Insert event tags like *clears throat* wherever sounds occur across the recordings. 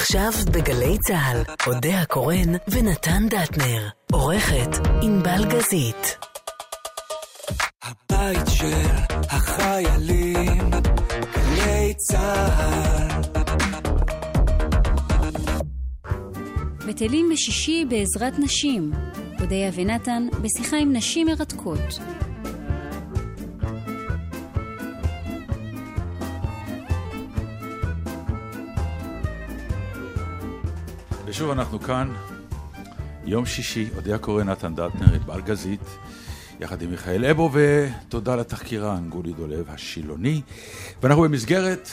עכשיו בגלי צה"ל, אודה הקורן ונתן דטנר. עורכת ענבל גזית. הבית של החיילים, גלי צה"ל. בטלים בשישי בעזרת נשים. אודיה ונתן בשיחה עם נשים מרתקות. ושוב אנחנו כאן, יום שישי, אודיה קורא נתן דטנר, ענבל גזית, יחד עם מיכאל אבו, ותודה לתחקירן גולי דולב השילוני. ואנחנו במסגרת...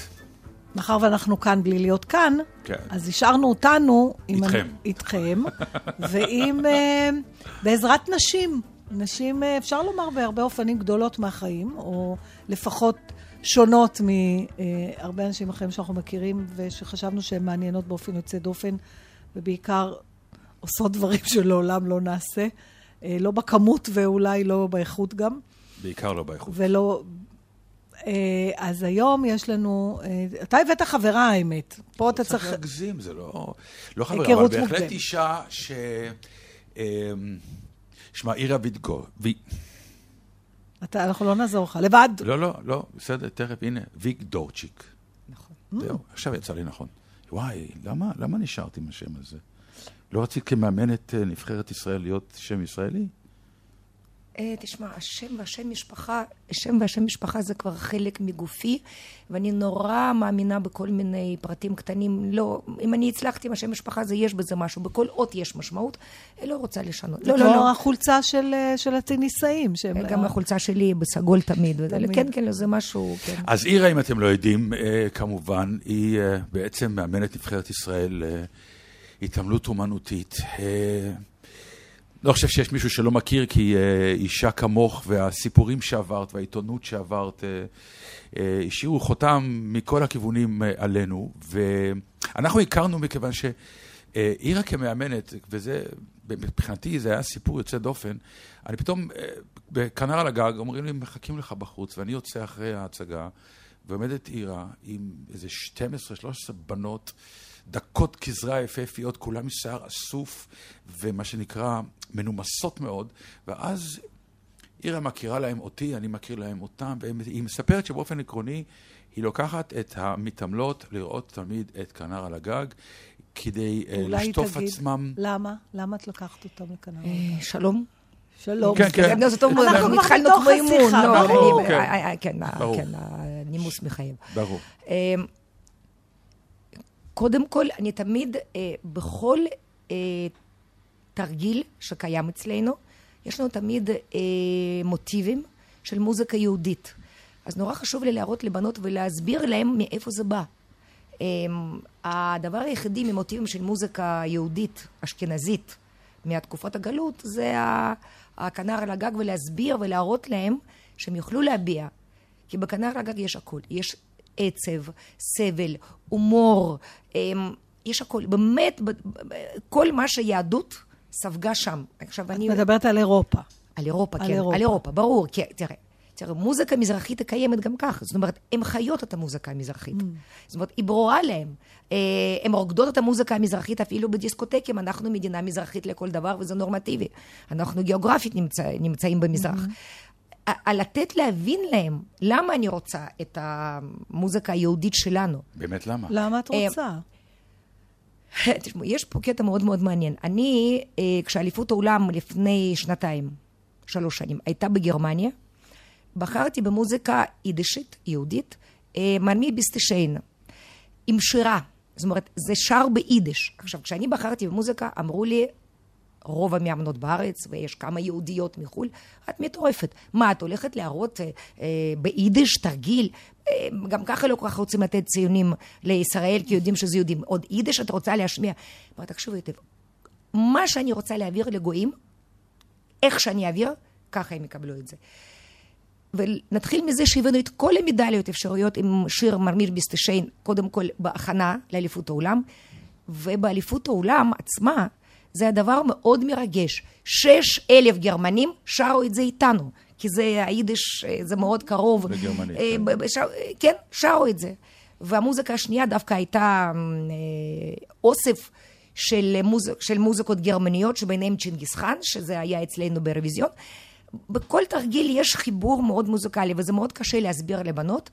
מאחר ואנחנו כאן בלי להיות כאן, כן. אז השארנו אותנו... עם איתכם. הנ- איתכם, ועם... אה, בעזרת נשים. נשים, אה, אפשר לומר, בהרבה אופנים גדולות מהחיים, או לפחות שונות מהרבה אנשים אחרים שאנחנו מכירים, ושחשבנו שהן מעניינות באופן יוצא דופן, ובעיקר עושות דברים שלעולם לא נעשה. אה, לא בכמות ואולי לא באיכות גם. בעיקר לא באיכות. ולא... אה, אז היום יש לנו... אה, אתה הבאת חברה, האמת. פה אתה צריך צריך... להגזים, זה לא... לא חבר, אבל בהחלט מוקדמת. אישה ש... אמ, שמע, עירה וידגו. ו... אתה, אנחנו לא נעזור לך. לבד. לא, לא, לא, בסדר, תכף, הנה, ויג דורצ'יק. נכון. זהו, עכשיו יצא לי נכון. וואי, למה, למה נשארתי עם השם הזה? לא רצית כמאמנת אה, נבחרת ישראל להיות שם ישראלי? אה, תשמע, השם והשם משפחה, השם והשם משפחה זה כבר חלק מגופי, ואני נורא מאמינה בכל מיני פרטים קטנים. לא, אם אני הצלחתי עם השם משפחה, זה יש בזה משהו. בכל אות יש משמעות. אני לא רוצה לשנות. לא, לא, לא. החולצה של, אה, של הטניסאים. שהם- גם החולצה שלי בסגול תמיד. תמיד. כן, כן, זה משהו, כן. אז עירה, אם אתם לא יודעים, אה, כמובן, היא אה, בעצם מאמנת נבחרת ישראל אה, התעמלות אומנותית. לא חושב שיש מישהו שלא מכיר, כי אה, אישה כמוך והסיפורים שעברת והעיתונות שעברת אה, אה, השאירו חותם מכל הכיוונים עלינו. ואנחנו הכרנו מכיוון שעירה כמאמנת, וזה, מבחינתי זה היה סיפור יוצא דופן, אני פתאום, בכנר על הגג, אומרים לי, מחכים לך בחוץ, ואני יוצא אחרי ההצגה, ועומדת עירה עם איזה 12-13 בנות, דקות כזרע יפהפיות, כולן עם שיער אסוף, ומה שנקרא, מנומסות מאוד, ואז עירה מכירה להם אותי, אני מכיר להם אותם, והיא מספרת שבאופן עקרוני, היא לוקחת את המתעמלות לראות תמיד את כנר על הגג, כדי אה, אולי לשטוף תגיד, עצמם. למה? למה את לקחת אותם לכאן? אה, שלום. שלום. כן, כן. אנחנו כבר התחלנו בתוך כמו אימון. השיחה, לא, ברור. כן. אה, כן. כן, הנימוס מחייב. ברור. קודם כל, אני תמיד, אה, בכל אה, תרגיל שקיים אצלנו, יש לנו תמיד אה, מוטיבים של מוזיקה יהודית. אז נורא חשוב לי להראות לבנות ולהסביר להם מאיפה זה בא. אה, הדבר היחידי ממוטיבים של מוזיקה יהודית, אשכנזית, מהתקופות הגלות, זה הכנר על הגג ולהסביר ולהראות להם שהם יוכלו להביע. כי בכנר על הגג יש הכל. יש עצב, סבל, הומור, אמ, יש הכל. באמת, כל מה שיהדות ספגה שם. עכשיו, אני... את מדברת על אירופה. על אירופה, על כן. אירופה. על אירופה, ברור. כי, תראה, תראה, מוזיקה מזרחית קיימת גם ככה. זאת אומרת, הן חיות את המוזיקה המזרחית. זאת אומרת, היא ברורה להן. אה, הן רוקדות את המוזיקה המזרחית אפילו בדיסקוטקים. אנחנו מדינה מזרחית לכל דבר, וזה נורמטיבי. אנחנו גיאוגרפית נמצא, נמצאים במזרח. ה- על לתת להבין להם למה אני רוצה את המוזיקה היהודית שלנו. באמת למה? למה את אה, רוצה? *laughs* תשמעו, יש פה קטע מאוד מאוד מעניין. אני, אה, כשאליפות העולם לפני שנתיים, שלוש שנים, הייתה בגרמניה, בחרתי במוזיקה יידישית, יהודית, אה, מרמי ביסטשיין, עם שירה. זאת אומרת, זה שר ביידיש. עכשיו, כשאני בחרתי במוזיקה, אמרו לי, רוב המאמנות בארץ, ויש כמה יהודיות מחו"ל, את מטורפת. מה, את הולכת להראות אה, אה, ביידיש תרגיל? אה, גם ככה לא כל כך רוצים לתת ציונים לישראל, כי יודעים שזה יהודים. עוד יידיש את רוצה להשמיע? אמרת, תקשיבו היטב, מה שאני רוצה להעביר לגויים, איך שאני אעביר, ככה הם יקבלו את זה. ונתחיל מזה שהבאנו את כל המדליות האפשריות עם שיר מרמיר ביסטשיין, קודם כל בהכנה לאליפות העולם, ובאליפות העולם עצמה, זה הדבר מאוד מרגש. שש אלף גרמנים שרו את זה איתנו, כי זה היידיש, אה, זה מאוד קרוב. לגרמנית, אה, כן. שר- אה, כן, שרו את זה. והמוזיקה השנייה דווקא הייתה אה, אוסף של, מוז... של מוזיקות גרמניות, שביניהם צ'ינגיס חאן, שזה היה אצלנו באירוויזיון. בכל תרגיל יש חיבור מאוד מוזיקלי, וזה מאוד קשה להסביר לבנות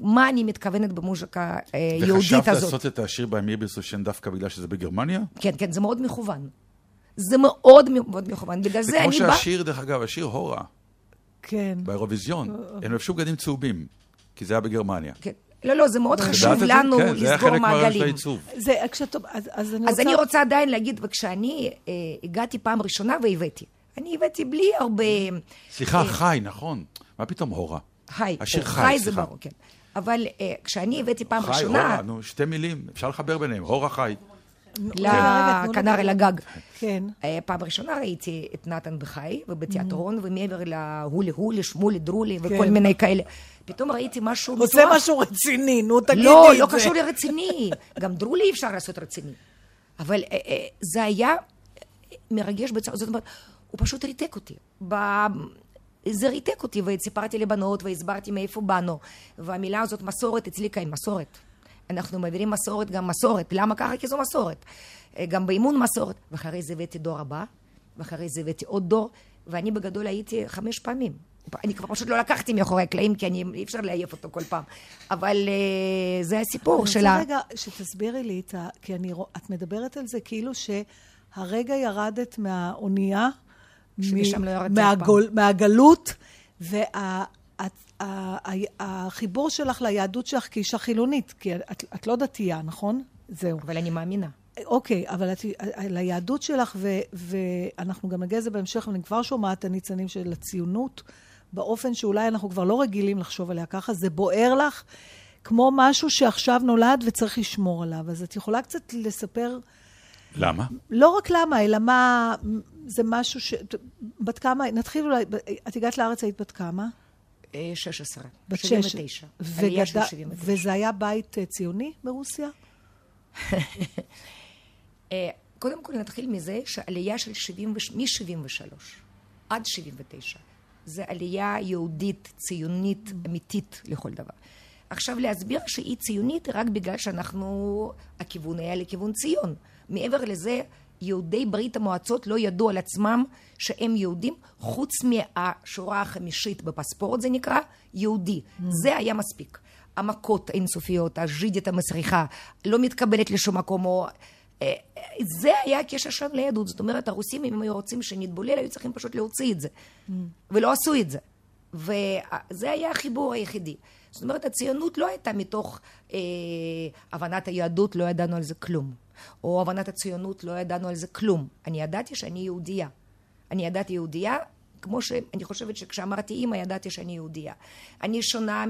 מה אני מתכוונת במוזיקה אה, יהודית הזאת. וחשבת לעשות את השיר באמיר בסושן דווקא בגלל שזה בגרמניה? כן, כן, זה מאוד מכוון. זה מאוד מאוד מכוון. בגלל זה, זה אני כמו באה... שהשיר, דרך אגב, השיר הורה, כן. באירוויזיון, הם לבשו בגדים צהובים, כי זה היה בגרמניה. כן. לא, לא, זה מאוד חשוב זה? לנו כן, זה היה לסגור חלק מעגלים. זה, כשאת... אז, אז אני אז רוצה... אני רוצה עדיין להגיד, וכשאני אה, הגעתי פעם ראשונה והבאתי. אני הבאתי בלי הרבה... סליחה, חי, נכון. מה פתאום הורה? היי, השיר אה, חי, זה סליחה. ברור, כן. אבל אה, כשאני הבאתי פעם חי, ראשונה הורה, נו, שתי מילים, אפשר לחבר ביניהם, הורה חי. לכנר לי- אל הגג. כן. אה, פעם ראשונה ראיתי את נתן בחי ובתיאטרון, ומעבר להולי הולי, שמולי, דרולי וכל כן. מיני כאלה. פתאום ראיתי משהו עושה. משהו רציני, נו תגידי לא, את זה. לא קשור לרציני. גם דרולי אי אפשר לעשות רציני. אבל אה, אה, זה היה מרגש בצורה, זאת אומרת, הוא פשוט ריתק אותי. זה ריתק אותי, וסיפרתי לבנות, והסברתי מאיפה באנו. והמילה הזאת מסורת אצלי כאן מסורת. אנחנו מעבירים מסורת גם מסורת. למה ככה? כי זו מסורת. אה, גם באימון מסורת. ואחרי זה הבאתי דור הבא, ואחרי זה הבאתי עוד דור, ואני בגדול הייתי חמש פעמים. אני כבר פשוט לא לקחתי מאחורי הקלעים, כי אני, אי אפשר לעייף אותו כל פעם. אבל אה, זה הסיפור אני של רוצה ה... רגע שתסבירי לי את ה... כי אני, רוא- את מדברת על זה כאילו שהרגע ירדת מהאונייה, שמשם לא ירדתי אף מהגול, מהגלות, והחיבור שלך ליהדות שלך כאישה חילונית, כי את, את לא דתייה, נכון? זהו. אבל אני מאמינה. אוקיי, אבל את, על היהדות שלך, ו, ואנחנו גם נגיע לזה בהמשך, ואני כבר שומעת את הניצנים של הציונות, באופן שאולי אנחנו כבר לא רגילים לחשוב עליה ככה, זה בוער לך כמו משהו שעכשיו נולד וצריך לשמור עליו. אז את יכולה קצת לספר, למה? לא רק למה, אלא מה, זה משהו ש... בת כמה, נתחיל אולי, את הגעת לארץ, היית בת כמה? אה, 16. בת 79. עלייה של וגד- 79. וזה היה בית אה, ציוני ברוסיה? *laughs* אה, קודם כל נתחיל מזה שעלייה של 70, מ-73 עד 79 זה עלייה יהודית, ציונית, אמיתית לכל דבר. עכשיו להסביר שהיא ציונית רק בגלל שאנחנו, הכיוון היה לכיוון ציון. מעבר לזה, יהודי ברית המועצות לא ידעו על עצמם שהם יהודים, חוץ מהשורה החמישית בפספורט, זה נקרא יהודי. זה היה מספיק. המכות האינסופיות, הז'ידית המסריחה, לא מתקבלת לשום מקום, או... אה, זה היה הקשר שלנו ליהדות. זאת אומרת, הרוסים, אם היו רוצים שנתבולל, היו צריכים פשוט להוציא את זה. ולא עשו את זה. וזה היה החיבור היחידי. זאת אומרת, הציונות לא הייתה מתוך אה, הבנת היהדות, לא ידענו על זה כלום. או הבנת הציונות, לא ידענו על זה כלום. אני ידעתי שאני יהודייה. אני ידעתי יהודייה, כמו שאני חושבת שכשאמרתי אימא, ידעתי שאני יהודייה. אני שונה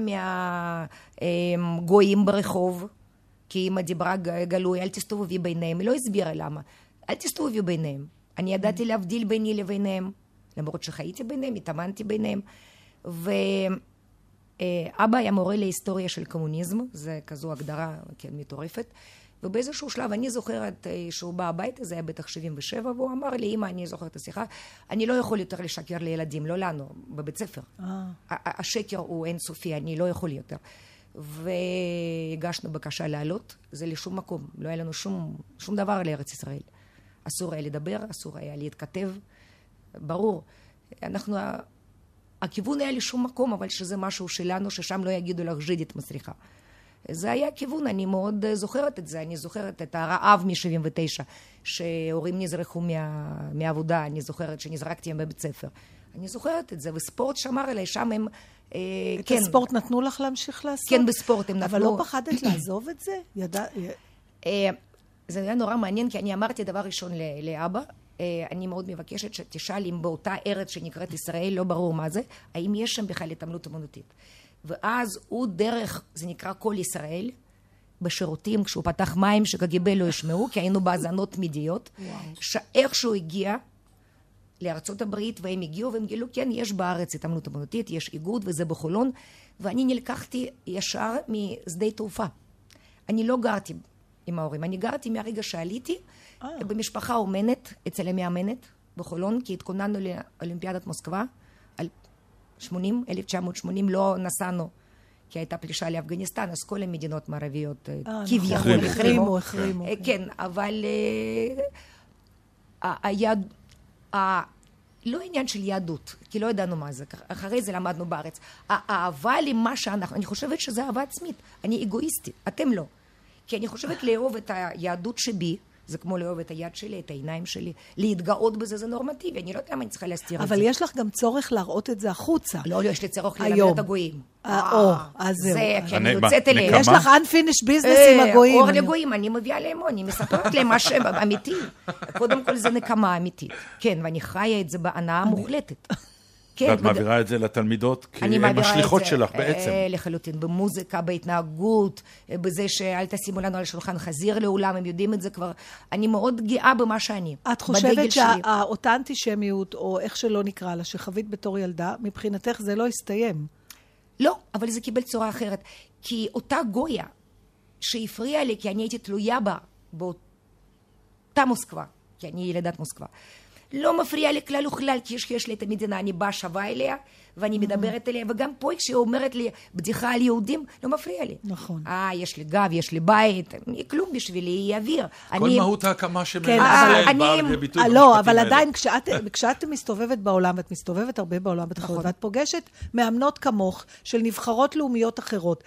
מהגויים ברחוב, כי אימא דיברה גלוי, אל תסתובבי ביניהם. היא לא הסבירה למה. אל תסתובבי ביניהם. אני ידעתי להבדיל ביני לביניהם, למרות שחייתי ביניהם, התאמנתי ביניהם. ואבא היה מורה להיסטוריה של קומוניזם, זה כזו הגדרה כן, מטורפת. ובאיזשהו שלב, אני זוכרת אה, שהוא בא הביתה, זה היה בטח 77, והוא אמר לי, אמא, אני זוכרת את השיחה, אני לא יכול יותר לשקר לילדים, לא לנו, בבית ספר. אה. השקר הוא אינסופי, אני לא יכול יותר. והגשנו בקשה לעלות, זה לשום מקום, לא היה לנו שום, שום דבר לארץ ישראל. אסור היה לדבר, אסור היה להתכתב, ברור. אנחנו, הכיוון היה לשום מקום, אבל שזה משהו שלנו, ששם לא יגידו לך ז'ידית מסריחה. זה היה כיוון, אני מאוד אה, זוכרת את זה, אני זוכרת את הרעב מ-79, שהורים נזרחו מה, מהעבודה, אני זוכרת שנזרקתי מבית ספר. אני זוכרת את זה, וספורט שמר עליי, שם הם... אה, את כן, הספורט נתנו לך להמשיך לעשות? כן, בספורט הם נתנו. אבל לא פחדת לעזוב את זה? ידע... אה, זה היה נורא מעניין, כי אני אמרתי דבר ראשון לאבא, אני מאוד מבקשת שתשאל אם באותה ארץ שנקראת ישראל, לא ברור מה זה, האם יש שם בכלל התעמלות אומנותית. ואז הוא דרך, זה נקרא כל ישראל, בשירותים, כשהוא פתח מים שקגיבה לא ישמעו, כי היינו בהאזנות תמידיות, שאיכשהו הגיע לארצות הברית, והם הגיעו והם גילו, כן, יש בארץ התעמלות אומנותית, יש איגוד וזה בחולון, ואני נלקחתי ישר משדה תעופה. אני לא גרתי עם ההורים, אני גרתי מהרגע שעליתי במשפחה אומנת, אצל המאמנת בחולון, כי התכוננו לאולימפיאדת מוסקבה, 80, 1980 לא נסענו כי הייתה פלישה לאפגניסטן, אז כל המדינות המערביות אה, אה, כביכול נכון, החרימו. החרימו, החרימו. אה, כן, אבל אה, ה- היהד... ה- לא עניין של יהדות, כי לא ידענו מה זה, אחרי זה למדנו בארץ. האהבה למה שאנחנו, אני חושבת שזה אהבה עצמית. אני אגואיסטית, אתם לא. כי אני חושבת לאהוב את היהדות שבי, זה כמו לאהוב את היד שלי, את העיניים שלי, להתגאות בזה זה נורמטיבי, אני לא יודעת למה אני צריכה להסתיר את זה. אבל יש לך גם צורך להראות את זה החוצה. לא, לא, יש לי צורך. ללמד את הגויים. אה, או, אז זהו. זה, כי אני מה, יוצאת אליהם. יש לך unfinished business אה, עם הגויים. אור לגויים, אני מביאה להם, אני מספרת להם מה שהם *laughs* אמיתי. קודם כל זה נקמה אמיתית. כן, ואני חיה את זה בהנאה מוחלטת. כן, ואת מעבירה את זה לתלמידות, כי הן השליחות שלך בעצם. אה, לחלוטין, במוזיקה, בהתנהגות, אה, בזה שאל תשימו לנו על השולחן חזיר לעולם, הם יודעים את זה כבר. אני מאוד גאה במה שאני. את חושבת. שאותה אנטישמיות, או איך שלא נקרא לה, שחווית בתור ילדה, מבחינתך זה לא הסתיים. לא, אבל זה קיבל צורה אחרת. כי אותה גויה שהפריעה לי, כי אני הייתי תלויה בה, באותה מוסקבה, כי אני ילדת מוסקבה, לא מפריע לי כלל וכלל, כי יש, לי את המדינה, אני באה שווה אליה, ואני מדברת אליה, וגם פה כשהיא אומרת לי בדיחה על יהודים, לא מפריע לי. נכון. אה, יש לי גב, יש לי בית, כלום בשבילי, היא אוויר. כל אני- מהות ההקמה של כן, מדינת ישראל אני- באה לידי ביטוי אה, במשפטים לא, אבל האלה. עדיין, כשאת, כשאת מסתובבת בעולם, ואת מסתובבת הרבה בעולם בתחרות, נכון. ואת פוגשת מאמנות כמוך, של נבחרות לאומיות אחרות,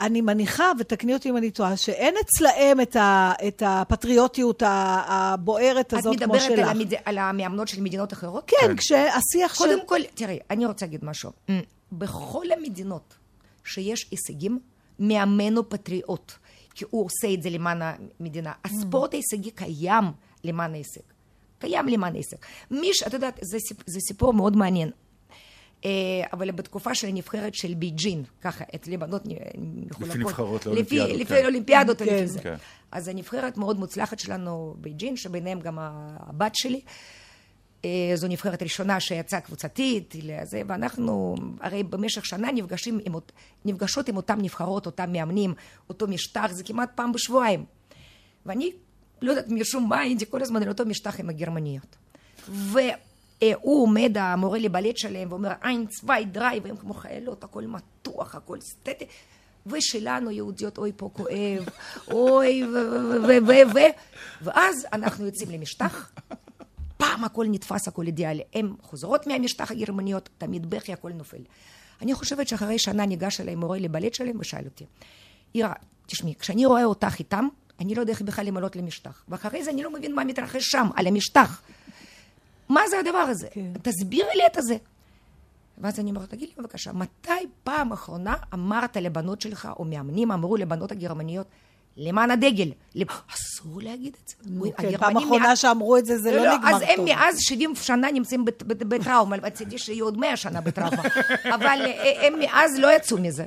אני מניחה, ותקני אותי אם אני טועה, שאין אצלהם את, ה, את הפטריוטיות הבוערת את הזאת כמו מדברת שלך. על, המד... על המאמנות של מדינות אחרות? כן, כן. כשהשיח של... קודם כל, תראי, אני רוצה להגיד משהו. בכל המדינות שיש הישגים, מאמן הוא פטריוט, כי הוא עושה את זה למען המדינה. הספורט ההישגי קיים למען ההישג. קיים למען ההישג. מי ש... את יודעת, זה, סיפ... זה סיפור מאוד מעניין. אה, אבל בתקופה של הנבחרת של בייג'ין, ככה, אצלי בנות מחולקות. נבחרות לפי, לאולימפיאדות, לפי כן. אולימפיאדות, או כן. לפי זה. כן. אז הנבחרת מאוד מוצלחת שלנו בייג'ין, שביניהם גם הבת שלי. אה, זו נבחרת ראשונה שיצאה קבוצתית, לזה, ואנחנו הרי במשך שנה נפגשים עם, נפגשות עם אותם נבחרות, אותם מאמנים, אותו משטח, זה כמעט פעם בשבועיים. ואני לא יודעת משום מה, הייתי כל הזמן על אותו משטח עם הגרמניות. והוא עומד, המורה לבלט שלהם, ואומר, אין צווי דריי, והם כמו חיילות, הכל מתוח, הכל סטטי. ושלנו יהודיות, אוי פה כואב, אוי. ו... ו... ו... ו... ואז אנחנו יוצאים למשטח, פעם הכל נתפס, הכל אידיאלי. הן חוזרות מהמשטח הגרמניות, תמיד בכי, הכל נופל. אני חושבת שאחרי שנה ניגש אליי מורה לבלט שלהם ושאל אותי, אירה, תשמעי, כשאני רואה אותך איתם, אני לא יודע איך בכלל למלות למשטח. ואחרי זה אני לא מבין מה מתרחש שם, על המשטח. מה זה הדבר הזה? כן. תסבירי לי את זה. ואז אני אומרת, תגיד לי בבקשה, מתי פעם אחרונה אמרת לבנות שלך, או מאמנים אמרו לבנות הגרמניות, למען הדגל, אסור להגיד את זה. כן, פעם אחרונה שאמרו את זה, זה לא נגמר אז הם טוב. מאז 70 שנה נמצאים בטראומה, מצידי שיהיו עוד 100 שנה בטראומה, *laughs* אבל אה, הם מאז לא יצאו מזה.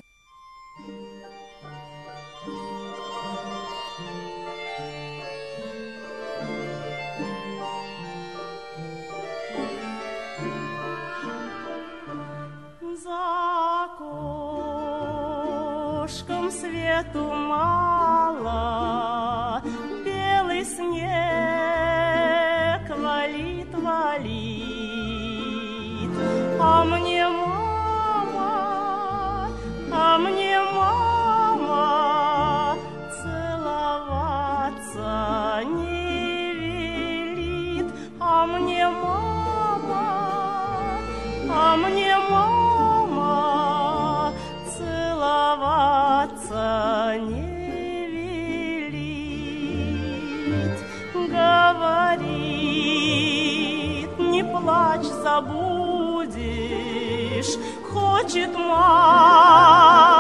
За окошком свету мало, Белый снег валит, валит. А мне 一段。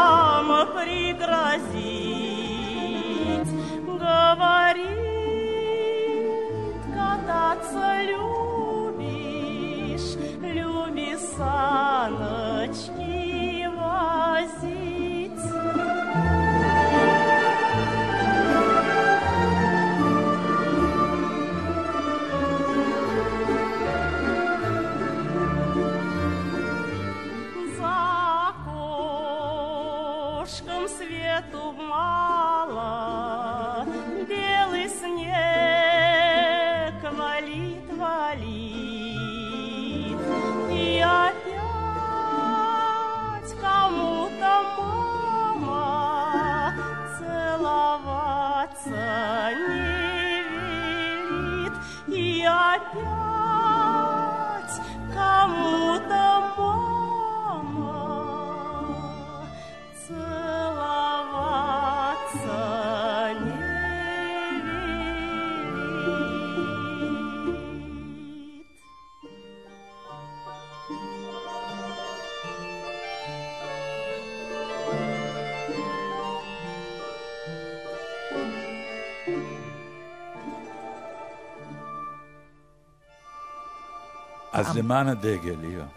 אז למען הדגל, לירה.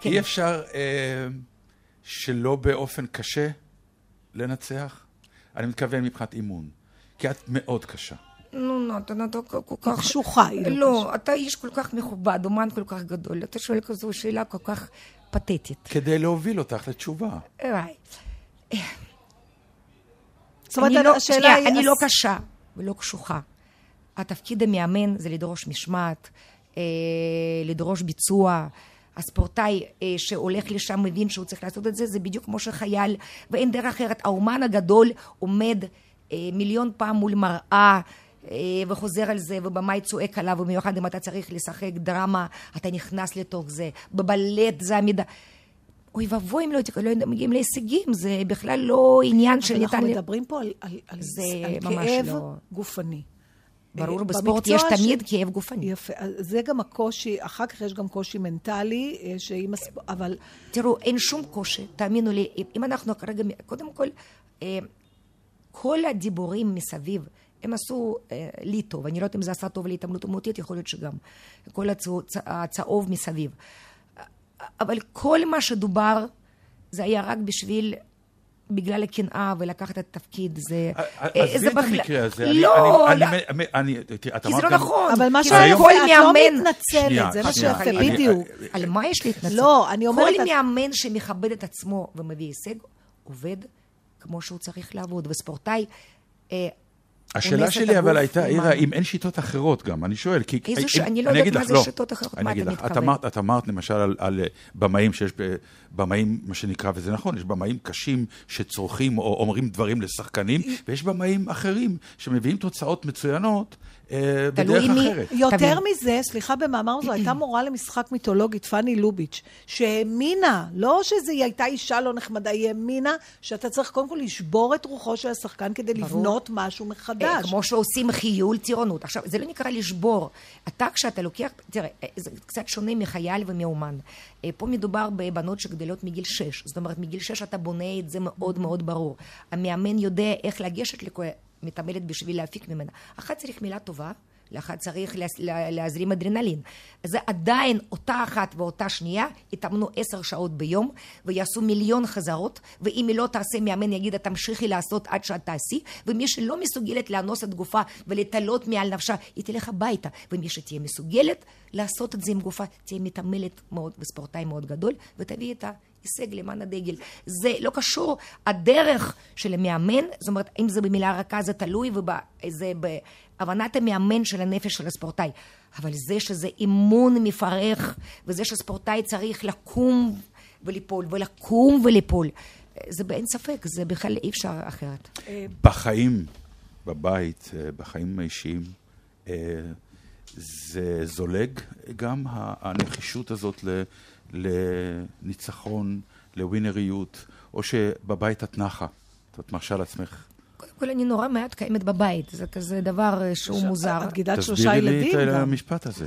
כן. אי אפשר אה, שלא באופן קשה לנצח? אני מתכוון מבחינת אימון. כי את מאוד קשה. נו, נתן, אתה כל כל כך... קשוחה, היא לא לא, אתה איש כל כך מכובד, אומן כל כך גדול, אתה שואל כזו שאלה כל כך פתטית. כדי להוביל אותך לתשובה. וואי. זאת אומרת, לא, השאלה היא... אני לא קשה ולא קשוחה. התפקיד המאמן זה לדרוש משמעת, לדרוש ביצוע. הספורטאי אה, שהולך לשם מבין שהוא צריך לעשות את זה, זה בדיוק כמו שחייל, ואין דרך אחרת. האומן הגדול עומד אה, מיליון פעם מול מראה. אה, וחוזר על זה, ובמאי צועק עליו, במיוחד אם אתה צריך לשחק דרמה, אתה נכנס לתוך זה. בבלט זה המידה. אוי ואבוי אם לא, לא מגיעים להישגים, זה בכלל לא עניין שניתן... אנחנו מדברים פה על, על, על, זה על כאב לא. גופני. ברור, אה, בספורט יש תמיד כאב גופני. יפה, זה גם הקושי, אחר כך יש גם קושי מנטלי, אה, שעם הספורט, אבל תראו, אין שום קושי, תאמינו לי, אם אנחנו כרגע, קודם כל, אה, כל הדיבורים מסביב, הם עשו אה, לי טוב, אני לא יודעת אם זה עשה טוב להתעמלות אומנותית, יכול להיות שגם. כל הצהוב, הצהוב מסביב. אבל כל מה שדובר, זה היה רק בשביל... בגלל הקנאה ולקחת את התפקיד, זה... אה, עזבי את המקרה הזה. לא, אני- לא, כי זה לא נכון. אבל מה שאת לא. מתנצלת, זה מה שנייה, שיפה, בדיוק. על מה יש להתנצל? לא, אני אומרת- כל מאמן שמכבד את עצמו ומביא הישג, עובד כמו שהוא צריך לעבוד. וספורטאי... השאלה שלי אבל הייתה, אירה, אם אין שיטות אחרות גם, אני שואל, כי... איזו ש- אני לא יודעת מה זה לא. שיטות אחרות, אני מה אתה מתכוון? את אמרת למשל על, אה, במאים שיש במאים, מה שנקרא, וזה נכון, יש במאים קשים שצורכים או אומרים דברים לשחקנים, ויש במאים אחרים שמביאים תוצאות מצוינות בדרך מי- אחרת. יותר תבין. מזה, סליחה במאמר זו, הייתה מורה למשחק מיתולוגית, פאני לוביץ', שהאמינה, לא שזו הייתה אישה לא נחמדה, היא האמינה שאתה צריך קודם כל לשבור את רוחו של השחקן כדי לבנות משהו אה, מחדש. כמו שעושים חיול טירונות. עכשיו, זה לא נקרא לשבור. אתה, כשאתה לוקח, תראה, אה, זה קצת שונה מחייל ומאומן. אה, פה מדובר בבנות שגדלות מגיל שש. זאת אומרת, מגיל שש אתה בונה את זה מאוד מאוד ברור. המאמן יודע איך לגשת לכל מתעמלת בשביל להפיק ממנה. אחת צריך מילה טובה. לאחת צריך לה- לה- להזרים אדרנלין. זה עדיין אותה אחת ואותה שנייה יתאמנו עשר שעות ביום ויעשו מיליון חזרות ואם היא לא תעשה מאמן יגיד תמשיכי לעשות עד שאת תעשי ומי שלא מסוגלת לאנוס את גופה ולהתעלות מעל נפשה היא תלך הביתה ומי שתהיה מסוגלת לעשות את זה עם גופה תהיה מתעמלת מאוד וספורטאי מאוד גדול ותביא את ההישג למען הדגל. זה לא קשור, הדרך של המאמן, זאת אומרת, אם זה במילה רכה זה תלוי וזה בהבנת המאמן של הנפש של הספורטאי. אבל זה שזה אימון מפרך, וזה שספורטאי צריך לקום וליפול, ולקום וליפול, זה באין ספק, זה בכלל אי אפשר אחרת. בחיים, בבית, אה, בחיים האישיים, אה, זה זולג גם הנחישות הזאת ל- לניצחון, לווינריות, או שבבית את נחה, את מרשה לעצמך. קודם כל, אני נורא מעט קיימת בבית, זה כזה דבר אה, שהוא מוזר. את גידלת שלושה תסבירי לי ילדים את גם. המשפט הזה.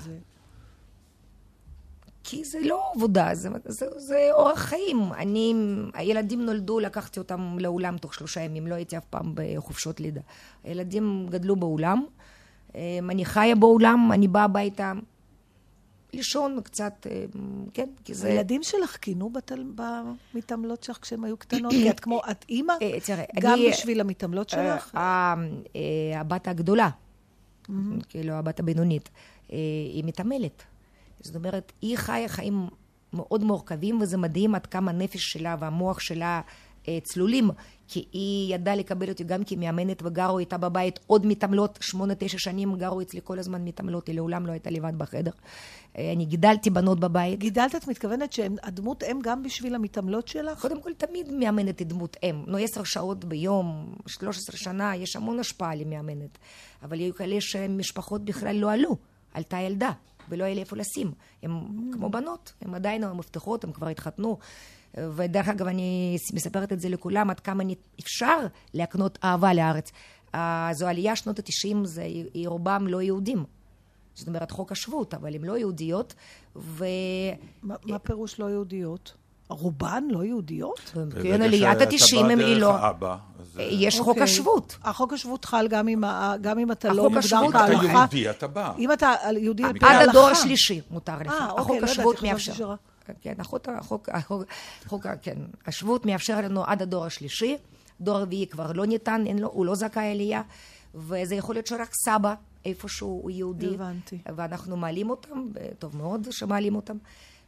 כי זה לא עבודה, זה, זה, זה אורח חיים. אני, הילדים נולדו, לקחתי אותם לאולם תוך שלושה ימים, לא הייתי אף פעם בחופשות לידה. הילדים גדלו באולם, אה, אני חיה באולם, אני באה הביתה לישון קצת, אה, כן, כי זה... הילדים שלך כינו בתל... במתעמלות שלך כשהן היו קטנות? *clears throat* כי את כמו, את אימא? אה, תראה, גם אני- בשביל המתעמלות שלך? אה, אה, הבת הגדולה, כאילו הבת הבינונית, היא מתעמלת. זאת אומרת, היא חיה חיים מאוד מורכבים, וזה מדהים עד כמה הנפש שלה והמוח שלה צלולים, כי היא ידעה לקבל אותי גם כמאמנת, וגרו איתה בבית עוד מתעמלות, שמונה, תשע שנים גרו אצלי כל הזמן מתעמלות, היא לעולם לא הייתה לבד בחדר. אה, אני גידלתי בנות בבית. גידלת, את מתכוונת שהדמות אם גם בשביל המתעמלות שלך? קודם כל, תמיד מאמנת היא דמות אם. נו, עשר שעות ביום, 13 שנה, יש המון השפעה למאמנת. אבל היו כאלה שמשפחות בכלל לא עלו. עלתה ילדה. ולא היה לי איפה לשים. הם כמו בנות, הם עדיין עם מפתחות, הם כבר התחתנו. ודרך אגב, אני מספרת את זה לכולם, עד כמה אני- אפשר להקנות אהבה לארץ. זו עלייה שנות התשעים, זה היא רובם לא יהודים. זאת אומרת, חוק השבות, אבל הן לא יהודיות, ו... מה מה פירוש לא יהודיות? רובן לא יהודיות? כן, עליית התשעים הם היא לא... האבא, אז, אה, יש חוק אוקיי. השבות. החוק השבות חל גם אם, גם אם אתה לא החוק מוגדר השבות- אתה כהלכה. יהודי, אתה בא. אם אתה יהודי על פי עד. הדור השלישי מותר לך. אה, אוקיי, החוק לא ידעתי, השבות מאפשר. כן, החוק, החוק, החוק, החוק, כן, השבות מאפשר לנו עד הדור השלישי, דור רביעי כבר לא ניתן, אין לו, הוא לא זכאי עלייה, וזה יכול להיות שרק סבא איפשהו הוא יהודי. הבנתי. ואנחנו מעלים אותם, טוב מאוד שמעלים אותם,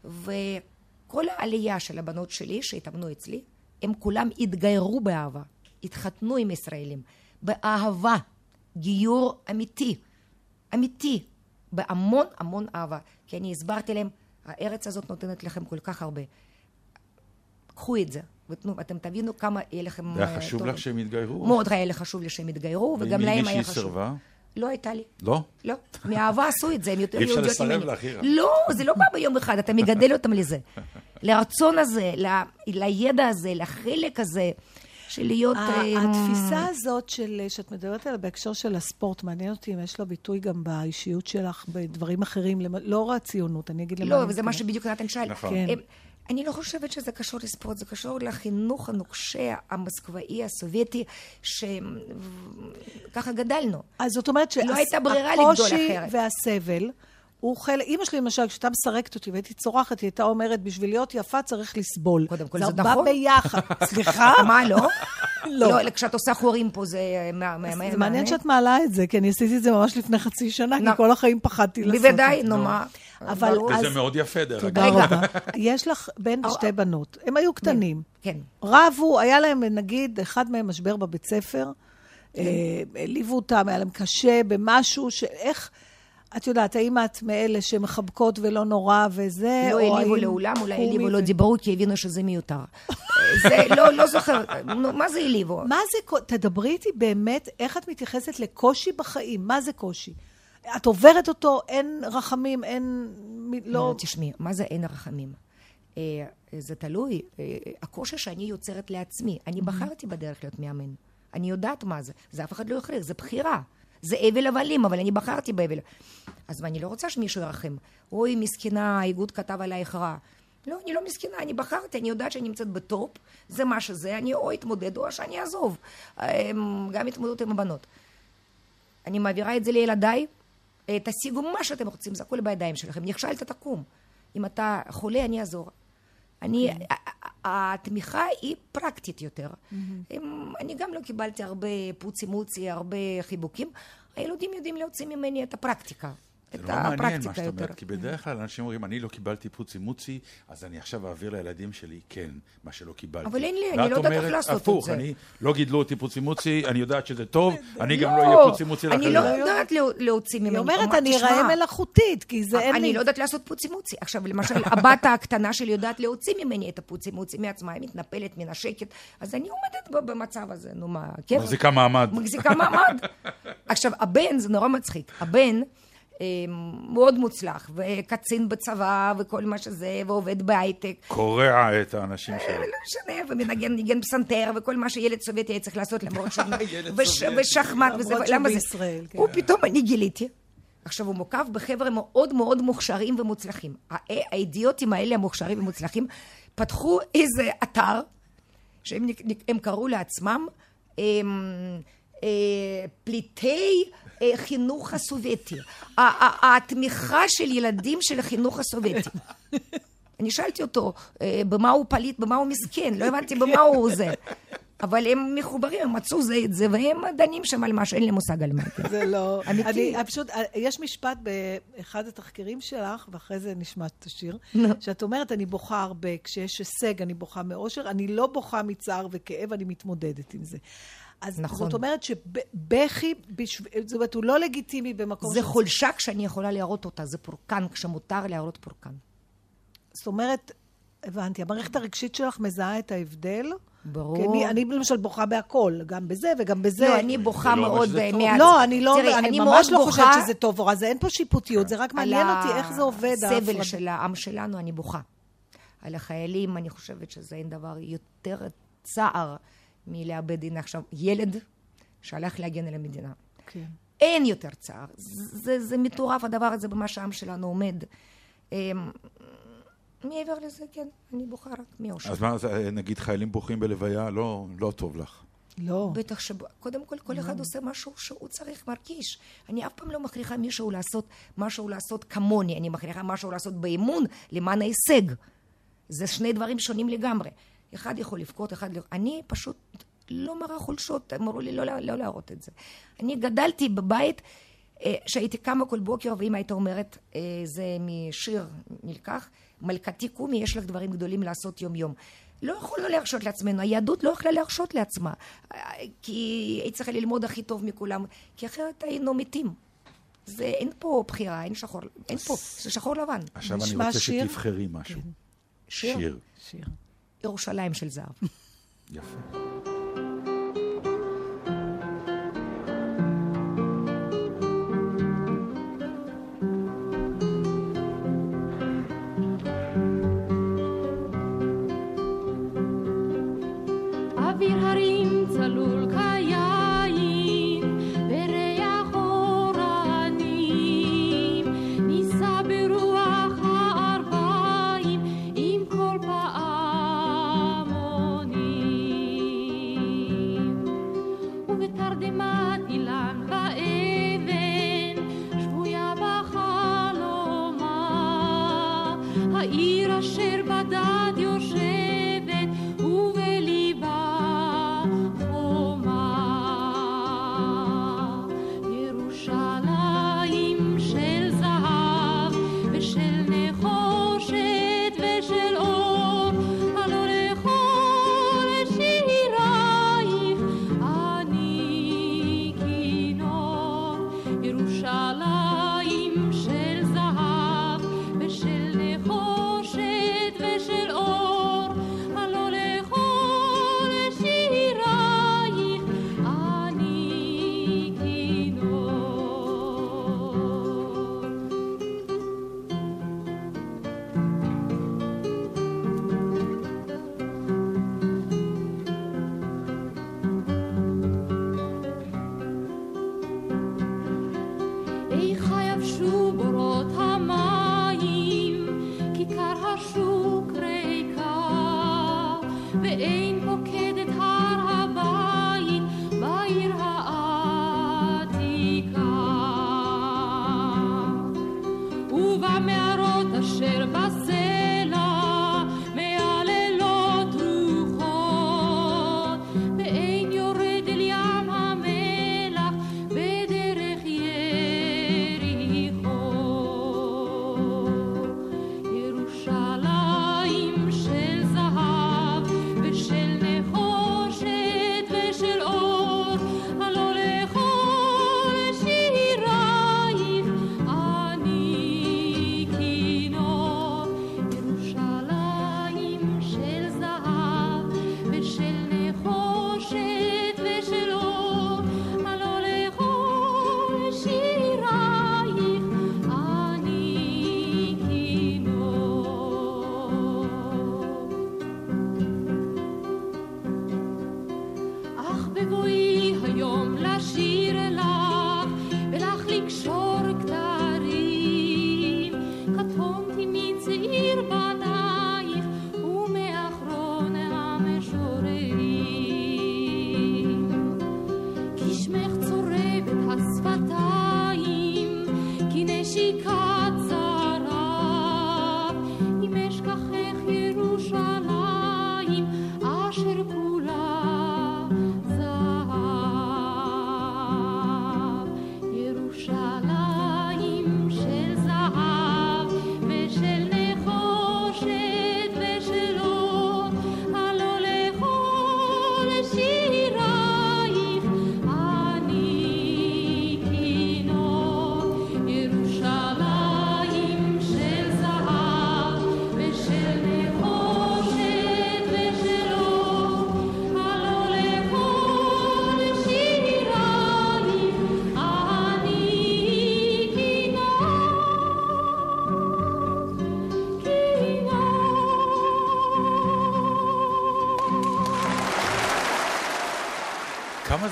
וכל העלייה של הבנות שלי שהתאמנו אצלי, הם כולם התגיירו באהבה, התחתנו עם ישראלים, באהבה, גיור אמיתי, אמיתי, בהמון המון אהבה. כי אני הסברתי להם, הארץ הזאת נותנת לכם כל כך הרבה. קחו את זה, ותנו, אתם תבינו כמה יהיה לכם... היה אה, חשוב טוב. לך שהם יתגיירו? מאוד היה לי חשוב לי שהם יתגיירו, וגם להם היה חשוב. סירבה? לא הייתה לי. לא? לא, מאהבה עשו את זה, הם יותר אי אפשר יהודיות לסרב ממני. לך, אירה. לא, זה לא בא ביום אחד, אתה מגדל אותם לזה. *laughs* לרצון הזה, ל- לידע הזה, לחלק הזה, של להיות... אה, התפיסה הזאת של, שאת מדברת עליה בהקשר של הספורט, מעניין אותי אם יש לה ביטוי גם באישיות שלך, בדברים אחרים, למ- לא רק ציונות, אני אגיד למה לא, אני וזה מה. שבדיוק נתן שאל. נכון. כן. הם- אני לא חושבת שזה קשור לספורט, זה קשור לחינוך הנוקשה, המוסקבאי, הסובייטי, שככה גדלנו. אז זאת אומרת לא שהקושי אחרת. והסבל הוא חלק... אימא שלי למשל, כשהייתה מסרקת אותי והייתי צורחת, היא הייתה אומרת, בשביל להיות יפה צריך לסבול. קודם כל, זה בא נכון. ביחד. *laughs* סליחה? מה, לא? *laughs* לא. לא, כשאת עושה חורים פה זה... מה- מה- מה- זה מעניין מה- שאת מעלה את זה, כי אני עשיתי את זה ממש לפני חצי שנה, כי כל החיים פחדתי לעשות את זה. בוודאי, נו מה. אבל-. אז- וזה מאוד יפה, דרך תודה אגב. רגע. רבה. *laughs* יש לך בן ושתי בנות. הם היו קטנים. כן. רבו, היה להם, נגיד, אחד מהם משבר בבית ספר, אה, העליבו אותם, היה להם קשה במשהו, שאיך, את יודעת, האם את מאלה שמחבקות ולא נורא וזה, לא העליבו לעולם, אולי העליבו, לא דיברו, כי הבינו שזה מיותר. *laughs* זה, לא, לא זוכרת. מה זה העליבו? מה זה, תדברי איתי באמת, איך את מתייחסת לקושי בחיים? מה זה קושי? את עוברת אותו, אין רחמים, אין... לא... תשמעי, מה זה אין רחמים? אה, זה תלוי. אה, הקושי שאני יוצרת לעצמי. אני בחרתי בדרך להיות מאמן. אני יודעת מה זה. זה אף אחד לא הכריח, זה בחירה. זה אבל הבלים, אבל אני בחרתי באבל. אז אני לא רוצה שמישהו ירחם. אוי, מסכנה, האיגוד כתב עלייך רע. לא, אני לא מסכנה, אני בחרתי, אני יודעת שאני נמצאת בטופ, זה מה שזה, אני או אתמודד או שאני אעזוב. אה, גם התמודדות עם הבנות. אני מעבירה את זה לילדיי, אה, תשיגו מה שאתם רוצים, זה הכל בידיים שלכם. נכשלת, תקום. אם אתה חולה, אני אעזור. אני, ה- התמיכה היא פרקטית יותר. הם- אני גם לא קיבלתי הרבה פוצי מוצי, הרבה חיבוקים. הילודים יודעים להוציא ממני את הפרקטיקה. זה את נורא מעניין מה הפרקטיקה שאת יותר. אומרת, כי בדרך כלל אנשים אומרים, אני לא קיבלתי פוצי מוצי, אז אני עכשיו אעביר לילדים שלי, כן, מה שלא קיבלתי. אבל אין לי, אני ואת לא יודעת איך אומרת, לעשות את הפוך, זה. אני, לא גידלו אותי פוצי מוצי, אני יודעת שזה טוב, אני גם לא אהיה פוצי מוצי אני לאחרים. לא יודעת לה- להוציא ממני. היא אומרת, אני "שמע, אראה מלאכותית, כי זה אין לי... אני לא יודעת לעשות פוצי מוצי. עכשיו, למשל, הבת הקטנה שלי יודעת להוציא ממני את הפוצי מוצי מעצמה, היא מתנפלת, מנשקת, אז אני עומדת במצב הזה, נו מה, כן? מחזיקה מעמד. מחזיקה מעמד. *laughs* עכשיו, הבן, זה נורא מצחיק, הבן מאוד מוצלח, וקצין בצבא, וכל מה שזה, ועובד בהייטק. קורע את האנשים שלו. לא משנה, ומנגן ניגן פסנתר, וכל מה שילד סובייטי היה צריך לעשות, למרות ש... *laughs* ילד וש- סובייטי. ושחמט, וזה, למה זה? שבישראל, כן. הוא פתאום, אני גיליתי. עכשיו, הוא מוקף בחבר'ה מאוד מאוד מוכשרים ומוצלחים. הא- האידיוטים האלה, המוכשרים ומוצלחים, פתחו איזה אתר, שהם הם קראו לעצמם הם, אה, פליטי אה, חינוך הסובייטי. התמיכה של ילדים של החינוך הסובייטי. אני שאלתי אותו, אה, במה הוא פליט, במה הוא מסכן, לא הבנתי במה הוא זה. אבל הם מחוברים, הם מצאו זה את זה, והם דנים שם על משהו, אין לי מושג על מה. זה לא... אמיתי. אני פשוט, יש משפט באחד התחקירים שלך, ואחרי זה נשמע את השיר, שאת אומרת, אני בוכה הרבה, כשיש הישג אני בוכה מאושר, אני לא בוכה מצער וכאב, אני מתמודדת עם זה. אז נכון. זאת אומרת שבכי, בשב... זאת אומרת, הוא לא לגיטימי במקום... זה ש- חולשה כשאני יכולה להראות אותה, זה פורקן, כשמותר להראות פורקן. זאת אומרת, הבנתי, המערכת הרגשית שלך מזהה את ההבדל ברור. כי אני, אני למשל בוכה בהכל, גם בזה וגם בזה. לא, אני בוכה לא מאוד. מעט. לא, אני לא, תראי, אני, מאוד ממש לא בוכה חושבת שזה טוב או רע, זה אין פה שיפוטיות, זה רק מעניין על אותי איך זה עובד. הסבל ההפרדה. של העם שלנו, אני בוכה. על החיילים, אני חושבת שזה אין דבר יותר צער מלאבד, הנה עכשיו, ילד שהלך להגן על המדינה. כן. אין יותר צער. זה, זה מטורף הדבר הזה במה שהעם שלנו עומד. אמ, מעבר לזה, כן, אני בוכה רק מאושר. אז מה, נגיד חיילים בוכים בלוויה, לא, לא טוב לך. לא. בטח שקודם כל, כל אחד עושה משהו שהוא צריך, מרגיש. אני אף פעם לא מכריחה מישהו לעשות משהו לעשות כמוני, אני מכריחה משהו לעשות באמון למען ההישג. זה שני דברים שונים לגמרי. אחד יכול לבכות, אחד לא... אני פשוט לא מראה חולשות, אמרו לי לא, לא, לא להראות את זה. אני גדלתי בבית אה, שהייתי קמה כל בוקר, ואמא הייתה אומרת, אה, זה משיר נלקח, מלכתי קומי, יש לך דברים גדולים לעשות יום-יום. לא יכולנו להרשות לעצמנו, היהדות לא יכלה להרשות לעצמה, אה, כי היא צריכה ללמוד הכי טוב מכולם, כי אחרת היינו מתים. זה, אין פה בחירה, אין שחור, אין פה, זה שחור לבן. עכשיו אני רוצה שיר? שתבחרי משהו. שיר? שיר. שיר. ירושלים של זהב. יפה.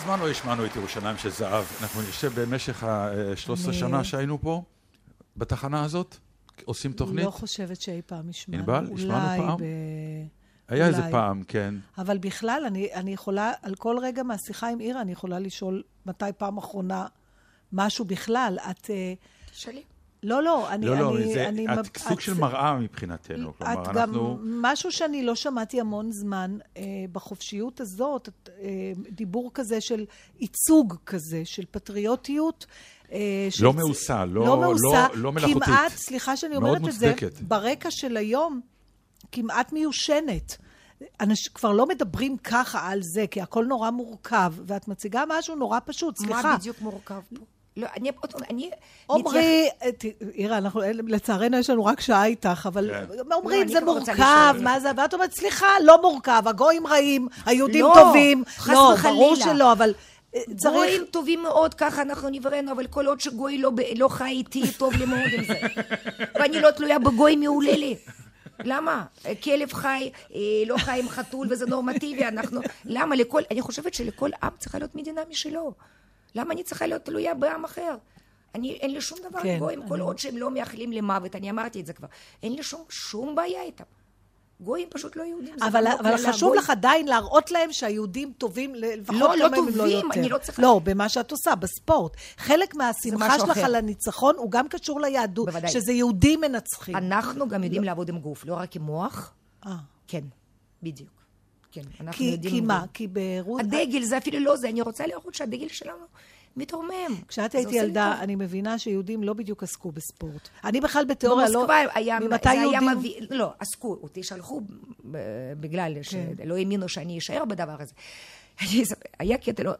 זמן לא השמענו את ירושלים של זהב. אנחנו נשב במשך ה-13 אני- שנה שהיינו פה, בתחנה הזאת, עושים תוכנית. לא חושבת שאי פעם השמענו. ענבל, השמענו פעם? אולי ב... היה איזה אולי. פעם, כן. אבל בכלל, אני, אני יכולה, על כל רגע מהשיחה עם אירה, אני יכולה לשאול מתי פעם אחרונה משהו בכלל. את... אה, שלי. לא, לא, אני... לא, לא, אני, זה אני, את מב- סוג של מראה מבחינתנו. את כלומר, גם, אנחנו... משהו שאני לא שמעתי המון זמן, אה, בחופשיות הזאת, את, אה, דיבור כזה של ייצוג כזה, של פטריוטיות. אה, של לא מעושה, לא- לא מעושה, לא- לא מלאכותית. כמעט, סליחה שאני אומרת את זה, מוצדקת. ברקע של היום, כמעט מיושנת. אנשים כבר לא מדברים ככה על זה, כי הכל נורא מורכב, ואת מציגה משהו נורא פשוט, סליחה. מה בדיוק מורכב פה? לא, אני... עוד פעם, אני... אה, ת- אירה, אנחנו, לצערנו יש לנו רק שעה איתך, אבל כן. אומרים, לא, אני זה מורכב. מה זה, ואת אומרת, סליחה, לא מורכב, הגויים רעים, היהודים לא, טובים. חס לא, וחלילה. ברור שלא, אבל אה, צריך... גויים טובים מאוד, ככה אנחנו נבראנו, אבל כל עוד שגוי לא, לא חי איתי, טוב לי מאוד עם זה. *laughs* ואני לא תלויה בגוי מעולה לי. למה? כלב חי, אה, לא חי עם חתול וזה נורמטיבי, אנחנו... למה לכל... אני חושבת שלכל עם צריכה להיות מדינה משלו. למה אני צריכה להיות תלויה בעם אחר? אני, אין לי שום דבר כן, גויים, כל אני- עוד שהם לא מייחלים למוות, אני אמרתי את זה כבר. אין לי שום, שום בעיה איתם. גויים פשוט לא יהודים. אבל, לא אבל חשוב גוי- לך עדיין להראות להם שהיהודים טובים לפחות לא, לא לא טובים, יותר. אני לא צריכה- לא, במה שאת עושה, בספורט. חלק מהשמחה שלך אחר. על הניצחון הוא גם קשור ליהדות, בוודאי. שזה יהודים מנצחים. אנחנו גם יודעים לעבוד עם גוף, לא רק עם מוח. אה. כן, בדיוק. כן, אנחנו כי, יודעים... כי מה? כי ברות... הדגל זה אפילו לא זה, אני רוצה להראות שהדגל שלנו מתרומם. כשאת הייתי לי ילדה, טוב. אני מבינה שיהודים לא בדיוק עסקו בספורט. אני בכלל בתיאוריה לא... במוסקבה היה, ממתי היה יהודים... מביא, לא, עסקו, אותי שלחו בגלל כן. שלא האמינו שאני אשאר בדבר הזה. *laughs* היה קטע, לא,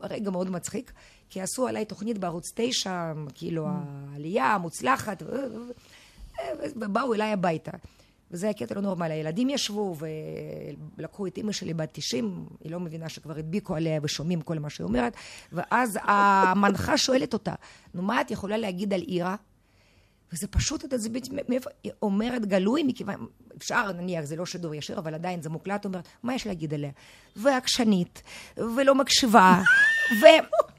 רגע מאוד מצחיק, כי עשו עליי תוכנית בערוץ 9, כאילו העלייה המוצלחת, ובאו אליי הביתה. וזה היה קטע לא נורמלי. הילדים ישבו ולקחו את אימא שלי בת 90, היא לא מבינה שכבר הדביקו עליה ושומעים כל מה שהיא אומרת, ואז המנחה שואלת אותה, נו, מה את יכולה להגיד על עירה? וזה פשוט, בדיוק, מאיפה, היא אומרת גלוי, מכיוון, אפשר, נניח, זה לא שידור ישיר, אבל עדיין זה מוקלט, אומרת, מה יש להגיד עליה? ועקשנית, ולא מקשיבה, ו...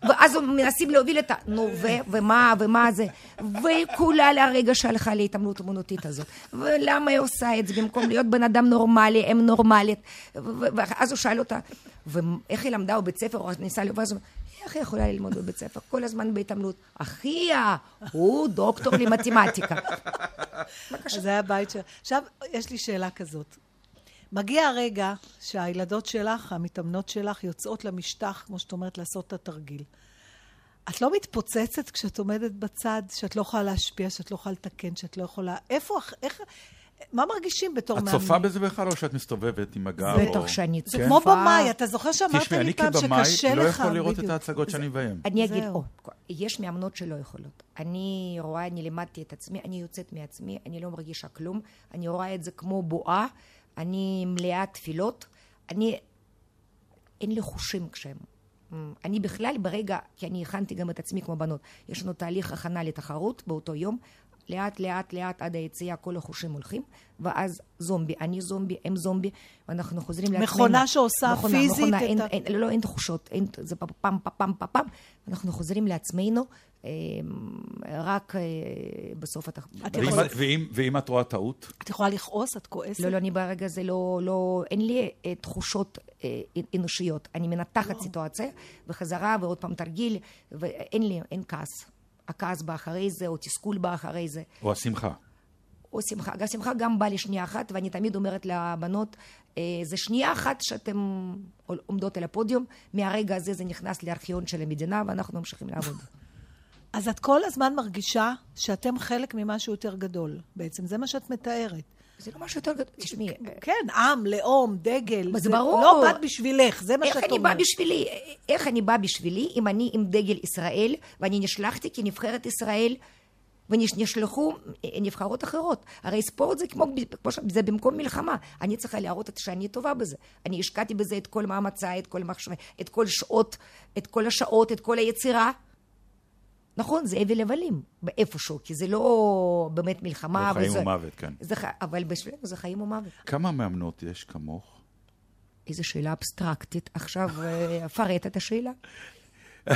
ואז מנסים להוביל את ה... נו, ו... ומה, ומה זה? וכולה לרגע שהלכה להתעמלות אמנותית הזאת. ולמה היא עושה את זה? במקום להיות בן אדם נורמלי, אם נורמלית. ואז הוא שאל אותה, ואיך היא למדה בבית ספר, או ניסה, ואז הוא אומר, איך היא יכולה ללמוד בבית ספר? כל הזמן בהתעמלות. אחיה, הוא דוקטור למתמטיקה. אז זה הבית של... עכשיו, יש לי שאלה כזאת. מגיע הרגע שהילדות שלך, המתאמנות שלך, יוצאות למשטח, כמו שאת אומרת, לעשות את התרגיל. את לא מתפוצצת כשאת עומדת בצד, שאת לא יכולה להשפיע, שאת לא יכולה לתקן, שאת לא יכולה... איפה... איך... מה מרגישים בתור את מאמנים? צופה בזה בכלל, או שאת מסתובבת עם הגב? בטח או- שאני זה צופה. כמו במאי, אתה זוכר שאמרת תשמעי, לי אני פעם כבמאי שקשה לא לך? יכול לראות את. ההצגות שאני מביים. אני אגיד. או, יש מאמנות שלא יכולות. אני רואה, אני לימדתי את עצמי, אני יוצאת מעצמי, אני לא מרגישה כלום, אני רואה את זה כמו בועה, אני מלאה תפילות, אני, אין לי חושים כשהם. אני בכלל ברגע, כי אני הכנתי גם את עצמי כמו בנות, יש לנו תהליך הכנה לתחרות באותו יום, לאט לאט לאט עד היציאה כל החושים הולכים, ואז זומבי, אני זומבי, הם זומבי, ואנחנו חוזרים לעצמנו. מכונה שעושה מכונה, פיזית מכונה, את אין, ה- אין, לא, אין תחושות, אין, זה פעם, פעם, פעם, פעם, אנחנו חוזרים לעצמנו אה, רק אה, בסוף התח... את ואם- יכולה- ואם- ואם את רואה טעות? את יכולה לכעוס? את כועסת? לא, לא, אני ברגע הזה לא, לא, אין לי אה, תחושות אה, אנושיות. אני מנתחת סיטואציה, וחזרה, ועוד פעם תרגיל, ואין לי, אין כעס. הכעס בא אחרי זה, או תסכול בא אחרי זה. או השמחה? או שמחה. גם שמחה גם באה לשנייה אחת, ואני תמיד אומרת לבנות, אה, זה שנייה אחת שאתן עומדות על הפודיום, מהרגע הזה זה נכנס לארכיון של המדינה, ואנחנו ממשיכים לעבוד. *laughs* אז את כל הזמן מרגישה שאתם חלק ממשהו יותר גדול, בעצם. זה מה שאת מתארת. זה לא משהו יותר גדול. תשמעי, אה, כן, עם, לאום, דגל. מה, זה ברור. לא באת בשבילך, זה מה איך שאת אני אומרת. באה בשבילי? איך אני באה בשבילי אם אני עם דגל ישראל, ואני נשלחתי כנבחרת ישראל, ונשלחו נבחרות אחרות. הרי ספורט זה כמו, כמו. זה במקום מלחמה. אני צריכה להראות שאני טובה בזה. אני השקעתי בזה את כל מאמציי, את כל מחשבי, את כל שעות, את כל השעות, את כל היצירה. נכון, זה אבל הבלים, באיפשהו, כי זה לא באמת מלחמה. זה חיים וזה- ומוות, כן. זה, אבל בשבילנו זה חיים ומוות. כמה מאמנות יש כמוך? איזו שאלה אבסטרקטית. עכשיו, אה, אפרט את השאלה. *laughs*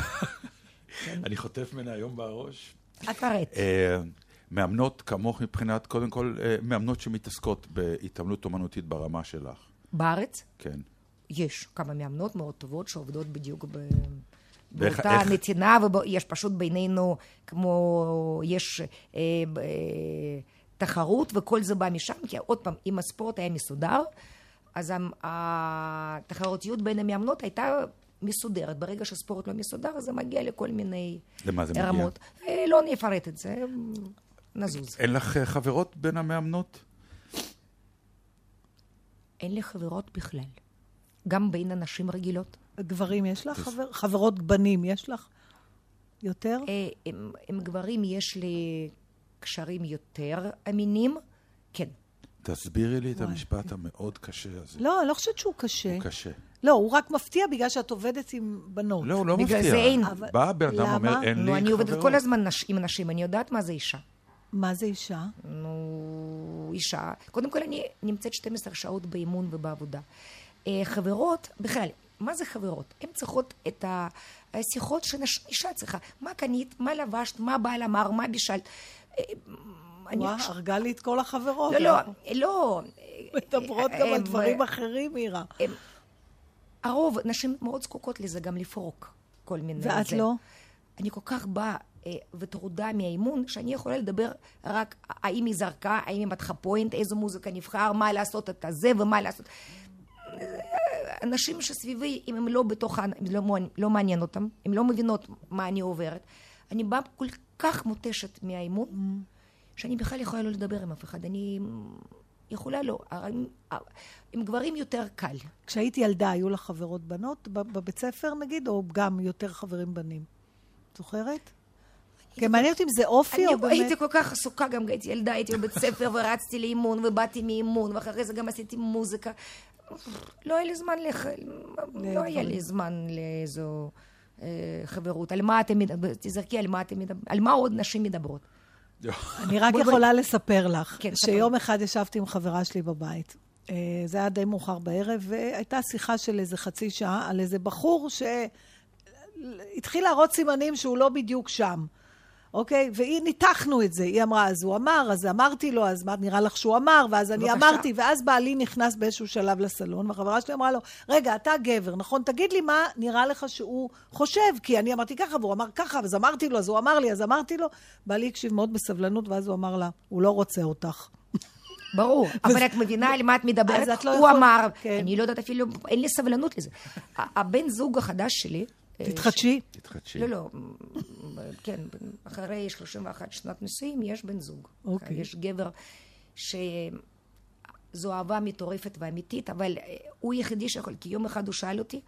אני חוטף ממנה היום בראש. אפרט. אה, מאמנות כמוך מבחינת, קודם כל, אה, מאמנות שמתעסקות בהתעמלות אומנותית ברמה שלך. בארץ כן. יש כמה מאמנות מאוד טובות שעובדות בדיוק ב... באותה איך- נתינה, ויש פשוט בינינו, כמו, יש אה, אה, תחרות, וכל זה בא משם, כי עוד פעם, אם הספורט היה מסודר, אז התחרותיות בין המאמנות הייתה מסודרת. ברגע שספורט לא מסודר, אז זה מגיע לכל מיני למה זה מגיע? רמות. אה, לא נפרט את זה, נזוז. אין לך אה, חברות בין המאמנות? אין לי חברות בכלל. גם בין הנשים רגילות. גברים יש לך? חבר, חברות בנים יש לך? יותר? אה, עם, עם גברים יש לי קשרים יותר אמינים, כן. תסבירי לי את המשפט המאוד קשה הזה. לא, אני לא חושבת שהוא קשה. הוא קשה. לא, הוא רק מפתיע בגלל שאת עובדת עם בנות. לא, הוא לא בגלל מפתיע. זה אין. אבל- בא הבן אדם למה? אומר, אין לי נו, אני עובדת חברות." כל הזמן נש, עם נשים, אני יודעת מה זה אישה. מה זה אישה? נו, אישה. קודם כל, אני נמצאת 12 שעות באימון ובעבודה. אה, חברות, בכלל, מה זה חברות? הן צריכות את השיחות שאישה צריכה. מה קנית, מה לבשת, מה הבעל אמר, מה בישלת. אה, אני וואה, חושבת- הרגה לי את כל החברות. לא, לא, לא. מדברות גם על הם- דברים אחרים, מירה. הרוב, נשים מאוד זקוקות לזה גם לפרוק כל מיני... ואת. לא? אני כל כך באה אה, וטרודה מהאימון, שאני יכולה לדבר רק האם היא זרקה, האם היא מתחה פוינט, איזו מוזיקה נבחר, מה לעשות את הזה ומה לעשות. אנשים שסביבי, אם הם לא בתוך, אם לא, לא מעניין אותם, הם לא מבינות מה אני עוברת, אני באה כל כך מותשת מהאימון, שאני בכלל יכולה לא לדבר עם אף אחד. אני יכולה לא. עם, עם גברים יותר קל. כשהייתי ילדה, היו לך חברות בנות בב- בבית ספר, נגיד, או גם יותר חברים בנים? זוכרת? כן, מעניין אותי אם זה אופי אני או באמת... הייתי כל כך עסוקה, גם הייתי ילדה, הייתי בבית ספר ורצתי לאימון ובאתי מאימון, ואחרי זה גם עשיתי מוזיקה. לא היה לי זמן לח... לא היה לי זמן לאיזו אה, חברות. על מה אתם מדברים? תזרקי על מה אתם מדברים. על מה עוד נשים מדברות? אני רק. יכולה לספר לך, כן, שיום אחד ישבתי עם חברה שלי בבית. אה, זה היה די מאוחר בערב, והייתה שיחה של איזה חצי שעה על איזה בחור שהתחיל להראות סימנים שהוא לא בדיוק שם. אוקיי? והיא, ניתחנו את זה. היא אמרה, אז הוא אמר, אז אמרתי לו, אז מה נראה לך שהוא אמר? ואז אני בבקשה. אמרתי, ואז בעלי נכנס באיזשהו שלב לסלון, והחברה שלי אמרה לו, רגע, אתה גבר, נכון? תגיד לי מה נראה לך שהוא חושב, כי אני אמרתי ככה, והוא אמר ככה, אז אמרתי לו, אז הוא אמר לי, אז אמרתי לו. בעלי הקשיב מאוד בסבלנות, ואז הוא אמר לה, הוא לא רוצה אותך. ברור, *laughs* אבל את מבינה על מה את מדברת? לא הוא אמר, כן. אני לא יודעת אפילו, אין לי סבלנות לזה. הבן זוג החדש שלי... אה, תתחדשי. תתחדשי. לא, לא, כן, אחרי 31 שנת נישואים יש בן זוג. אוקיי. יש גבר שזו אהבה מטורפת ואמיתית, אבל אה, הוא יחידי שיכול, כי יום אחד הוא שאל אותי,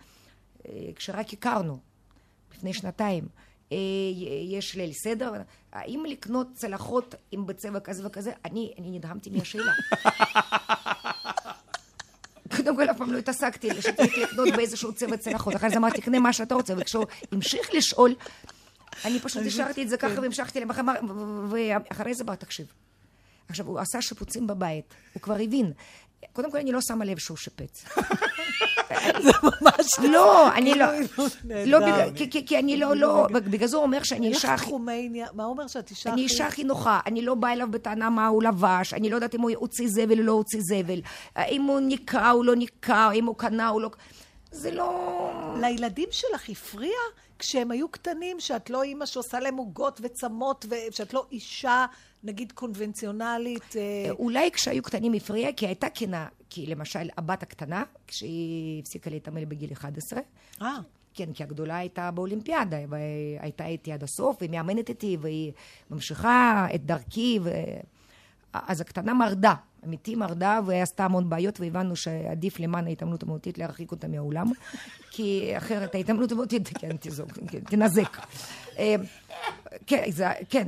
אה, כשרק הכרנו, לפני שנתיים, יש ליל סדר, האם לקנות צלחות עם בצבע כזה וכזה? אני, אני נדהמתי מהשאלה. *laughs* קודם כל, אף פעם לא התעסקתי, שצריך לקנות באיזשהו צבע צלחות. אחרי זה אמרתי, קנה מה שאתה רוצה, וכשהוא המשיך לשאול, אני פשוט השארתי את זה ככה והמשכתי למחר, ואחרי זה בא, תקשיב. עכשיו, הוא עשה שיפוצים בבית, הוא כבר הבין. קודם כל, אני לא שמה לב שהוא שיפץ. *laughs* זה ממש... לא, אני לא... נהדר. לא, כי- אני לא, לא, בגלל זה הוא אומר שאני אישה הכי... תחומי עניין, מה הוא אומר שאת אישה אני הכי- אישה הכי נוחה, אני לא באה אליו בטענה מה הוא לבש, אני לא יודעת אם הוא הוציא זבל או לא הוציא זבל, האם הוא ניקה או לא ניקה, האם הוא קנה או לא... זה לא... לילדים שלך הפריע כשהם היו קטנים, שאת לא אימא שעושה להם עוגות וצמות, ושאת לא אישה, נגיד, קונבנציונלית? אה, אולי כשהיו קטנים הפריע, כי הייתה כנה, כי למשל הבת הקטנה, כשהיא הפסיקה להתעמל בגיל 11, אה, כן, כי הגדולה הייתה באולימפיאדה, והייתה איתי עד הסוף, והיא מאמנת איתי, והיא ממשיכה את דרכי, ו... אז הקטנה מרדה, אמיתי מרדה, ועשתה המון בעיות, והבנו שעדיף למען ההתעמלות המהותית להרחיק אותה מהעולם, *laughs* כי אחרת ההתעמלות המהותית, *laughs* כן, תזוג, כן, תנזק. אה, כן, זה, כן.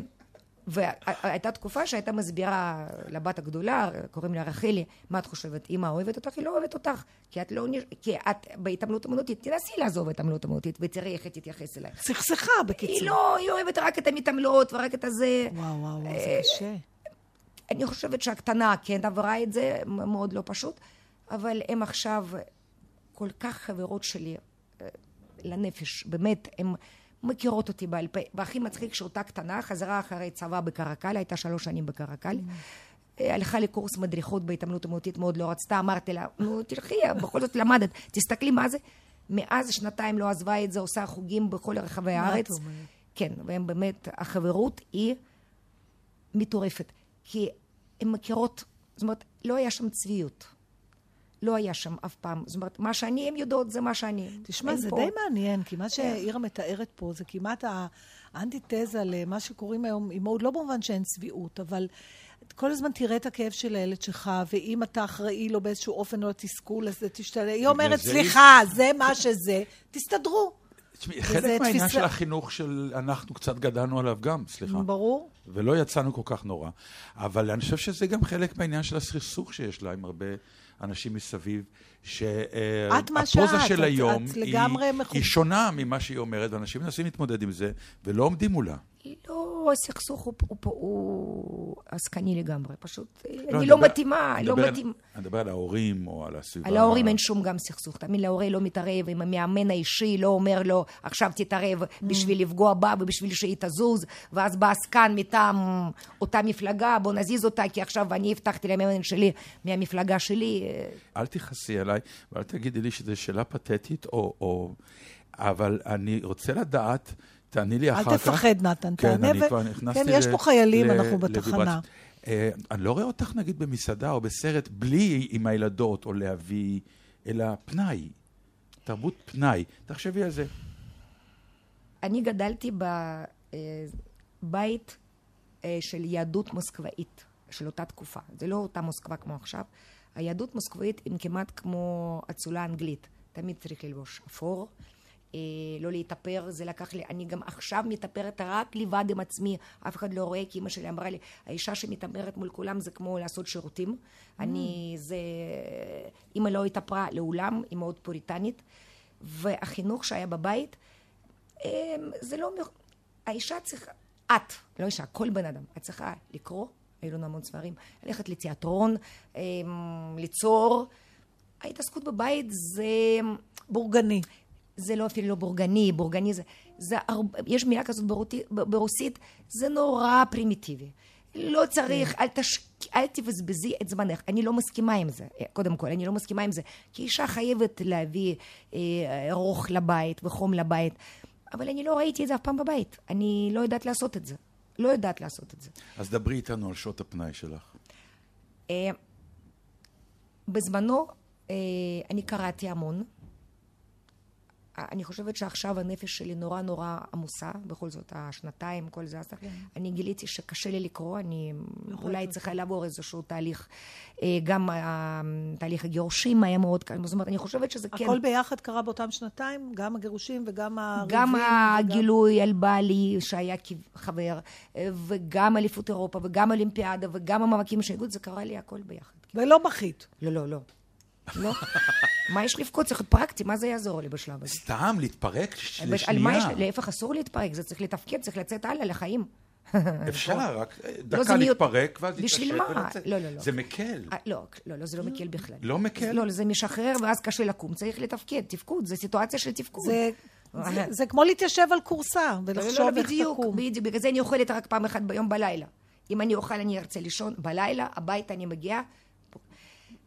והייתה תקופה שהייתה מסבירה לבת הגדולה, קוראים לה רחלי, מה את חושבת, אמא אוהבת אותך? היא לא אוהבת אותך, כי את לא, כי את בהתעמלות אמנותית, תנסי לעזוב את ההתעמלות אמנותית ותראי איך היא תתייחס אלייך. סכסכה, בקיצור. היא לא, היא אוהבת רק את המתעמלות ורק את הזה. וואו, וואו, וואו, אה, זה קשה. אני חושבת שהקטנה כן עברה את זה, מאוד לא פשוט, אבל הם עכשיו כל כך חברות שלי אה, לנפש, באמת, הן מכירות אותי בעל פה. והכי מצחיק שאותה קטנה חזרה אחרי צבא בקרקל, הייתה שלוש שנים בקרקל. אה, הלכה לקורס מדריכות בהתעמלות אמנותית, מאוד לא רצתה, אמרתי לה, נו תלכי, בכל זאת למדת, תסתכלי מה זה. מאז שנתיים לא עזבה את זה, עושה חוגים בכל רחבי הארץ. כן, והם באמת, החברות היא מטורפת. כי הן מכירות, זאת אומרת, לא היה שם צביעות. לא היה שם אף פעם. זאת אומרת, מה שאני, הן יודעות, זה מה שאני. תשמע, זה פה- די מעניין, כי מה שאירה מתארת פה זה כמעט האנטיתזה למה שקוראים היום אימהות, לא במובן שאין צביעות, אבל כל הזמן תראה את הכאב של הילד שלך, ואם אתה אחראי לו באיזשהו אופן או לתסכול, אז זה תשתנה. היא אומרת, סליחה, זה מה שזה, תסתדרו. תשמעי, חלק מהעניין תפיסה- של החינוך של אנחנו קצת גדלנו עליו גם, סליחה. ברור. ולא יצאנו כל כך נורא. אבל אני חושב שזה גם חלק מהעניין של הסכסוך שיש לה עם הרבה אנשים מסביב, שהפוזה שאת, של את- היום את היא, לגמרי מחו- היא שונה ממה שהיא אומרת, ואנשים מנסים להתמודד עם זה, ולא עומדים מולה. לא, הסכסוך הוא, הוא, הוא, הוא עסקני לגמרי. פשוט, אני אני לא מדבר- מתאימה, אני לא מדבר על- מתאים. אני מדבר על ההורים או על הסביבה. על ההורים אין שום גם סכסוך. תמיד להורה לא מתערב, אם המאמן האישי לא אומר לו, עכשיו תתערב בשביל לפגוע בה ובשביל שהיא תזוז, ואז בא עסקן מטעם אותה מפלגה, בוא נזיז אותה, כי עכשיו אני הבטחתי למאמן שלי מהמפלגה שלי. אל תכעסי עליי, ואל תגידי לי שזו שאלה פתטית, או, או... אבל אני רוצה לדעת, תעני לי אחר כך. אל תפחד, נתן, כן, תענה. אני ו- כבר נכנסתי כן, יש ל- פה חיילים, ל- אנחנו. בתחנה. אה, אני לא רואה אותך, נגיד, במסעדה או בסרט, בלי עם הילדות או להביא, אלא פנאי. תרבות פנאי. תחשבי על זה. אני גדלתי בבית אה, של יהדות מוסקבאית, של אותה תקופה. זה לא אותה מוסקבה כמו עכשיו. היהדות מוסקבאית היא כמעט כמו אצולה אנגלית. תמיד צריך ללבוש אפור, אה, לא להתאפר, זה לקח לי, אני גם עכשיו מתאפרת רק לבד עם עצמי, אף אחד לא רואה, כי אמא שלי אמרה לי, האישה שמתאפרת מול כולם זה כמו לעשות שירותים. אני, זה, אמא לא התאפרה לעולם, היא מאוד פוריטנית, והחינוך שהיה בבית, אמ, זה לא... האישה צריכה... את, לא אישה, כל בן אדם. את צריכה לקרוא, היו לנו המון ספרים, ללכת לתיאטרון, אמ, ליצור. ההתעסקות בבית זה... בורגני. זה לא אפילו לא בורגני, בורגני זה... זה הרבה, יש מילה כזאת ברותי, ב- ברוסית, זה נורא פרימיטיבי. לא צריך, אל, תש... אל תבזבזי את זמנך. אני לא מסכימה עם זה, קודם כל, אני לא מסכימה עם זה. כי אישה חייבת להביא אה, רוך לבית וחום לבית. אבל אני לא ראיתי את זה אף פעם בבית. אני לא יודעת לעשות את זה. לא יודעת לעשות את זה. אז דברי איתנו על שעות הפנאי שלך. אה, בזמנו אה, אני קראתי המון. אני חושבת שעכשיו הנפש שלי נורא נורא עמוסה, בכל זאת השנתיים, כל זה. אז אני גיליתי שקשה לי לקרוא, אני אולי צריכה לעבור איזשהו תהליך. אה, גם אה, תהליך הגירושים היה מאוד קל, זאת אומרת, אני חושבת שזה כן... הכל ביחד קרה באותם שנתיים, גם הגירושים וגם הריבים. גם וגם- הגילוי על בעלי שהיה חבר, אה, וגם אליפות אירופה, וגם אולימפיאדה, וגם המאבקים של האיגוד, זה קרה לי הכל ביחד. ולא בכית. לא, לא, לא. לא. מה יש לבכות? צריך להיות פרקטי, מה זה יעזור לי בשלב הזה? סתם, להתפרק לשנייה. להפך אסור להתפרק, זה צריך לתפקד, צריך לצאת הלאה לחיים. *laughs* אפשר, רק אה, לא, דקה להתפרק, ואז בשביל להתעשת מה? ולצאת. לא, לא, לא. זה מקל. אה, לא, לא, לא, זה לא מקל בכלל. לא מקל? לא, זה משחרר ואז קשה לקום, צריך לתפקד, תפקוד, זה סיטואציה של תפקוד. זה, זה, זה כמו להתיישב על כורסה לא, לא, ולחשוב לא, איך בדיוק, תקום. בדיוק, בגלל זה אני אוכלת רק פעם אחת ביום בלילה. אם אני אוכל אני ארצה לישון בלילה, הביתה אני מגיעה.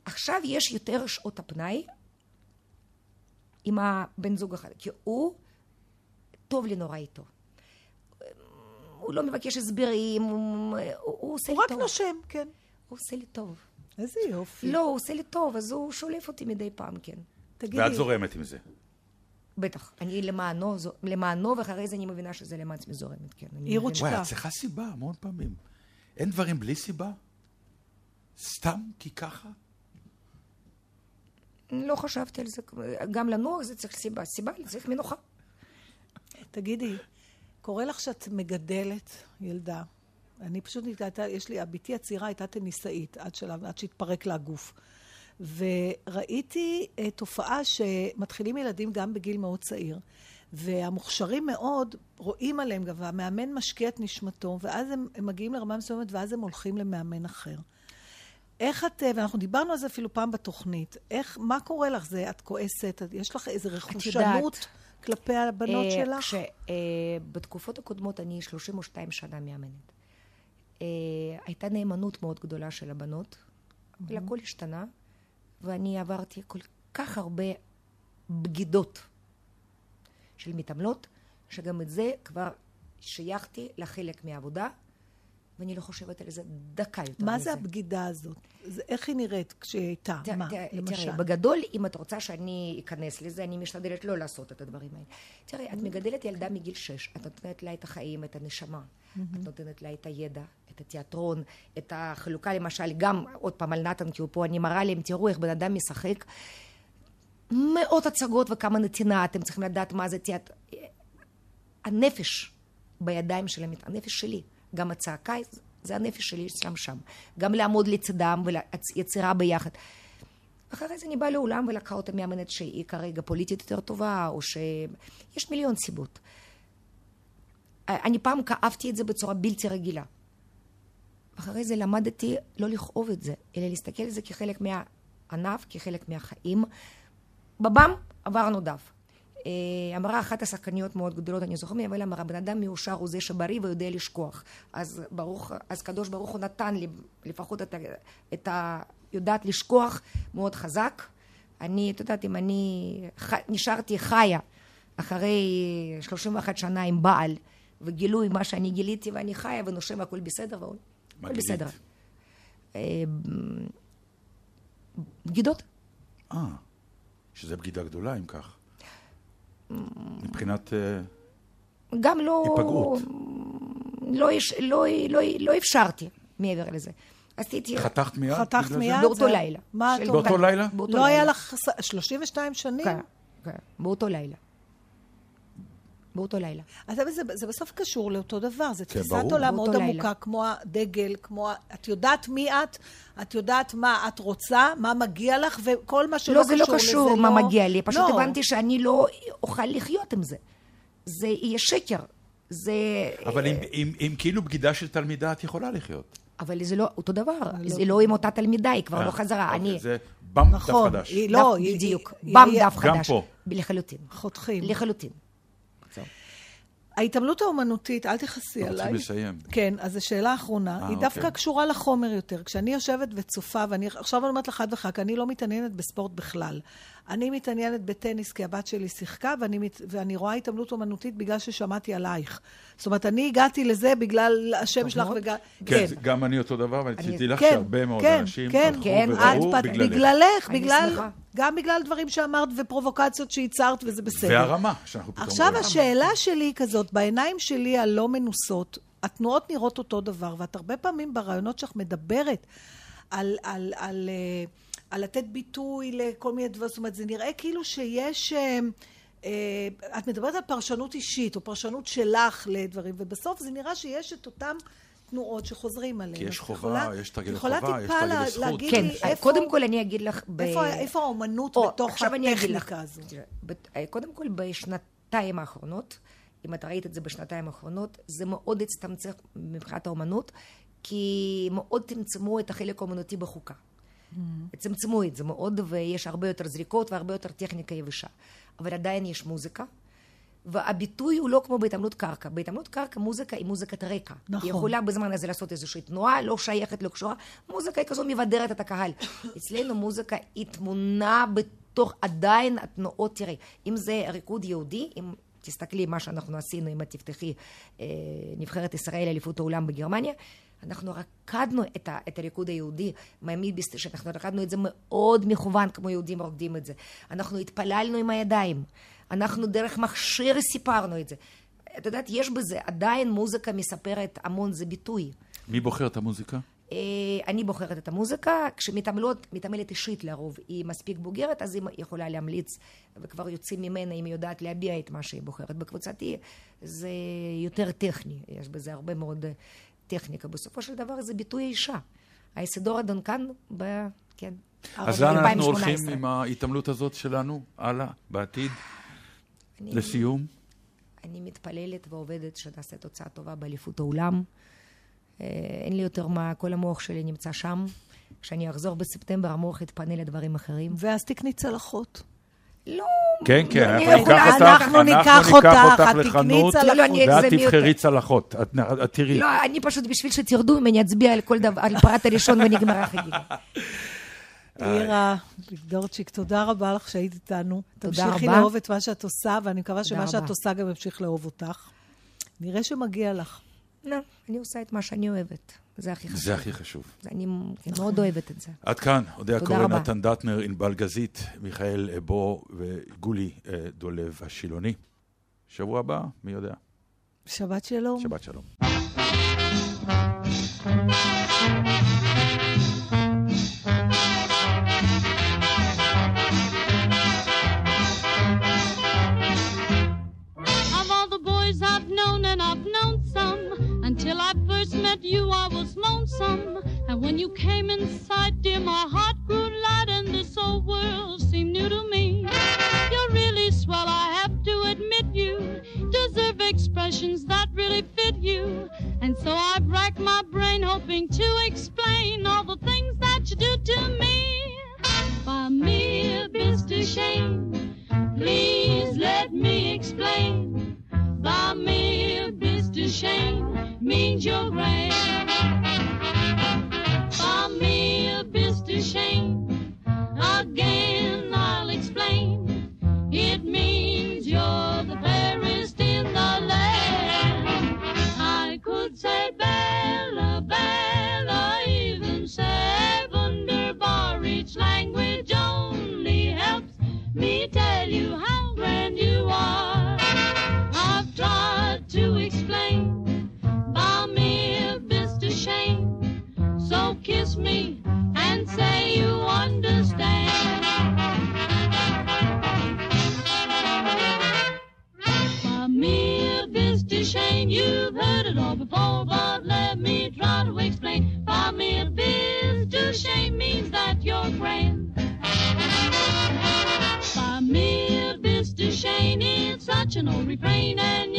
עכשיו יש יותר שעות הפנאי עם הבן זוג אחד, כי הוא טוב לי נורא איתו. הוא לא מבקש הסברים, הוא, הוא, הוא עושה לי הוא רק טוב. נושם, כן. הוא עושה לי טוב. איזה יופי. לא, הוא עושה לי טוב, אז הוא שולף אותי מדי פעם, כן. תגידי, ואת זורמת עם זה. בטח. אני למענו, זו- למענו, ואחרי זה אני מבינה שזה למען עצמי זורמת, כן. אני עירוצ'קה. מבינה. וואי, את צריכה סיבה המון פעמים. אין דברים בלי סיבה? סתם כי ככה? לא חשבתי על זה. גם לנוח זה צריך סיבה. סיבה, צריך מנוחה. תגידי, קורה לך שאת מגדלת ילדה. אני פשוט, הייתה, יש לי, בתי הצעירה הייתה טניסאית עד שלב, עד שהתפרק לה הגוף. וראיתי uh, תופעה שמתחילים ילדים גם בגיל מאוד צעיר, והמוכשרים מאוד, רואים עליהם גם, והמאמן משקיע את נשמתו, ואז הם, הם מגיעים לרמה מסוימת, ואז הם הולכים למאמן אחר. איך את, אה, ואנחנו דיברנו על זה אפילו פעם בתוכנית, איך, מה קורה לך? זה, את כועסת, יש לך איזו רכושנות כלפי הבנות אה, שלך? כש, אה, בתקופות הקודמות אני 32 שנה מאמנת. אה, הייתה נאמנות מאוד גדולה של הבנות, אבל הכל השתנה, ואני עברתי כל כך הרבה בגידות של מתעמלות, שגם את זה כבר שייכתי לחלק מהעבודה, ואני לא חושבת על זה דקה יותר מה מזה. זה הבגידה הזאת? זה, איך היא נראית כשהיא הייתה? תראה, מה, תראה, למשל? תראי, בגדול, אם את רוצה שאני אכנס לזה, אני משתדלת לא לעשות את הדברים האלה. תראי, את מגדלת ילדה מגיל שש, את נותנת לה את החיים, את הנשמה, את נותנת לה את הידע, את התיאטרון, את החלוקה, למשל, גם, עוד פעם, על נתן, כי הוא פה, אני מראה להם, תראו איך בן אדם משחק. מאות הצגות וכמה נתינה, אתם צריכים לדעת מה זה תיאטר... הנפש בידיים של המת... הנפש שלי, גם הצעקה, זה הנפש שלי שם שם. גם לעמוד לצדם ויצירה ביחד. אחרי זה אני באה לאולם ולקחה אותה מאמנת שהיא כרגע פוליטית יותר טובה, או שיש מיליון סיבות. אני פעם כאבתי את זה בצורה בלתי רגילה. אחרי זה למדתי לא לכאוב את זה, אלא להסתכל על זה כחלק מהענף, כחלק מהחיים. בבם עברנו דף. אה, אמרה אחת השחקניות מאוד גדולות, אני זוכרת, אבל אמרה, בן אדם מאושר הוא זה שבריא ויודע לשכוח. אז ברוך, אז קדוש ברוך הוא נתן לי לפחות את ה... את ה יודעת לשכוח מאוד חזק. אני, את יודעת, אם אני ח, נשארתי חיה אחרי 31 שנה עם בעל, וגילוי מה שאני גיליתי, ואני חיה ונושם, הכל בסדר, והכל גילית? בסדר. אה, בגידות. אה, שזה בגידה גדולה, אם כך. מבחינת... אה, גם לא... היפגעות. לא, יש, לא, לא, לא אפשרתי מעבר לזה. עשיתי... חתכת מיד? חתכת מיד? זה? באותו לילה. מה את באותו אומרת? לילה? באותו לא היה לילה. לך ס- 32 שנים? כן, כן, באותו לילה. באותו לילה. אז זה, זה, זה בסוף קשור לאותו דבר, זה כן, תפיסת ברור. עולם מאוד לילה. עמוקה, כמו הדגל, כמו... את יודעת מי את, את יודעת מה את רוצה, מה מגיע לך, וכל מה שלא לא, קשור זה לזה לא קשור מה לא... מגיע לי, פשוט לא. הבנתי שאני לא אוכל לחיות עם זה. זה יהיה שקר. זה... אבל עם- עם- עם כאילו בגידה של תלמידה את יכולה לחיות. אבל זה לא אותו דבר. זה לא עם אותה תלמידה, היא כבר אה, לא חזרה. אוקיי, אני... זה במפ דף נכון, חדש. היא דף- לא, היא- בדיוק. היא- במ היא- דף גם חדש. פה. לחלוטין. חותכים. לחלוטין. ההתעמלות האומנותית, אל תכעסי עליי. צריכים לסיים. כן, אז זו שאלה אחרונה. אה, היא דווקא אוקיי. קשורה לחומר יותר. כשאני יושבת וצופה, ואני עכשיו אני אומרת לך חד וחלק, אני לא מתעניינת בספורט בכלל. אני מתעניינת בטניס כי הבת שלי שיחקה, ואני, מת, ואני רואה התעמלות אומנותית בגלל ששמעתי עלייך. זאת אומרת, אני הגעתי לזה בגלל השם שלך. וגם... כן, זה- גם אני אותו דבר, ואני אני- תדעי לך כן, שהרבה מאוד כן, אנשים כן, הלכו כן, וראו פת- בגללך. בגללך, אני בגלל... שמחה. גם בגלל דברים שאמרת ופרובוקציות שייצרת, וזה בסדר. והרמה, שאנחנו פתאום עכשיו רואים. השאלה שלי היא כזאת, בעיניים שלי הלא מנוסות, התנועות נראות אותו דבר, ואת הרבה פעמים ברעיונות שלך מדברת על, על, על, אה, על לתת ביטוי לכל מיני דברים, זאת אומרת, זה נראה כאילו שיש... אה, אה, את מדברת על פרשנות אישית, או פרשנות שלך לדברים, ובסוף זה נראה שיש את אותם תנועות שחוזרים עליהן. כי יש חובה, יכולה- יש יכולה חובה, יש לה- זכות. להגיד כן, לי איפה... קודם כל אני אגיד לך... ב- איפה, איפה האומנות או, בתוך. הטכניקה הזו? תראה, בת- אה, קודם כל, בשנתיים האחרונות, אם את ראית את זה בשנתיים האחרונות, זה מאוד הצטמצם מבחינת האומנות, כי מאוד צמצמו את החלק האומנותי בחוקה. צמצמו את זה מאוד, ויש הרבה יותר זריקות והרבה יותר טכניקה יבשה. אבל עדיין יש מוזיקה. והביטוי הוא לא כמו בהתעמלות קרקע. בהתעמלות קרקע מוזיקה היא מוזיקת רקע. נכון. היא יכולה בזמן הזה לעשות איזושהי תנועה, לא שייכת, לא קשורה. מוזיקה היא כזו מבדרת את הקהל. אצלנו מוזיקה היא תמונה בתוך עדיין התנועות, תראי, אם זה ריקוד יהודי, אם תסתכלי מה שאנחנו עשינו, אם את תפתחי אה, נבחרת ישראל אליפות העולם בגרמניה, אנחנו רקדנו את, ה, את הריקוד היהודי מהמיביסט, שאנחנו רקדנו את זה מאוד מכוון, כמו יהודים רוקדים את זה. אנחנו התפללנו עם הידיים. אנחנו דרך מכשיר סיפרנו את זה. את יודעת, יש בזה, עדיין מוזיקה מספרת המון, זה ביטוי. מי בוחר את המוזיקה? אה, אני בוחרת את המוזיקה, כשמתעמלות, מתעמלת אישית לרוב, היא מספיק בוגרת, אז היא יכולה להמליץ, וכבר יוצאים ממנה אם היא יודעת להביע את מה שהיא בוחרת. בקבוצתי זה יותר טכני, יש בזה הרבה מאוד טכניקה. בסופו של דבר זה ביטוי האישה. האיסידורה דונקן, ב... כן. אז לאן אנחנו 2018. הולכים עם ההתעמלות הזאת שלנו? הלאה, בעתיד? אני- לסיום? אני מתפללת ועובדת שנעשה תוצאה טובה באליפות העולם. אה, אין לי יותר מה, כל המוח שלי נמצא שם. כשאני אחזור בספטמבר, המוח יתפנה לדברים אחרים. ואז תקני צלחות. לא, כן, כן, אני אנחנו ניקח אותך, אנחנו ניקח אותך, את תקני לחנות, צלחות. לא, לא, ואת. תבחרי צלחות. את את תראי. לא, אני פשוט, בשביל שתרדו ממני, אצביע על כל דבר, על פרט הראשון ונגמרה החגיגה. *laughs* אירה ליגדורצ'יק, תודה רבה לך שהיית איתנו. תודה תמשיכי רבה. לאהוב את מה שאת עושה, ואני מקווה שמה. שאת עושה גם ימשיך לאהוב אותך. נראה שמגיע לך. לא, אני עושה את מה שאני אוהבת. זה הכי חשוב. זה הכי חשוב. זה- אני מאוד אוהבת את זה. עד כאן, אודיה קורן. נתן דטנר, ענבל גזית, מיכאל אבו וגולי אה, דולב השילוני. שבוע הבא, מי יודע? שבת שלום. שבת שלום. Met you, I was lonesome. And when you came inside, dear, my heart grew light, and this old world seemed new to me. You're really swell, I have to admit you deserve expressions that really fit you. And so I've racked my brain, hoping to explain all the things that you do to me. By mere Mr. Shane. Please let me explain by me a bit shame means you're grand. By me a bit shame again I'll explain it means me and say you understand. By mere Mr. Shane, you've heard it all before, but let me try to explain. By mere Mr. Shane means that you're grand. By mere Mr. Shane, it's such an old refrain, and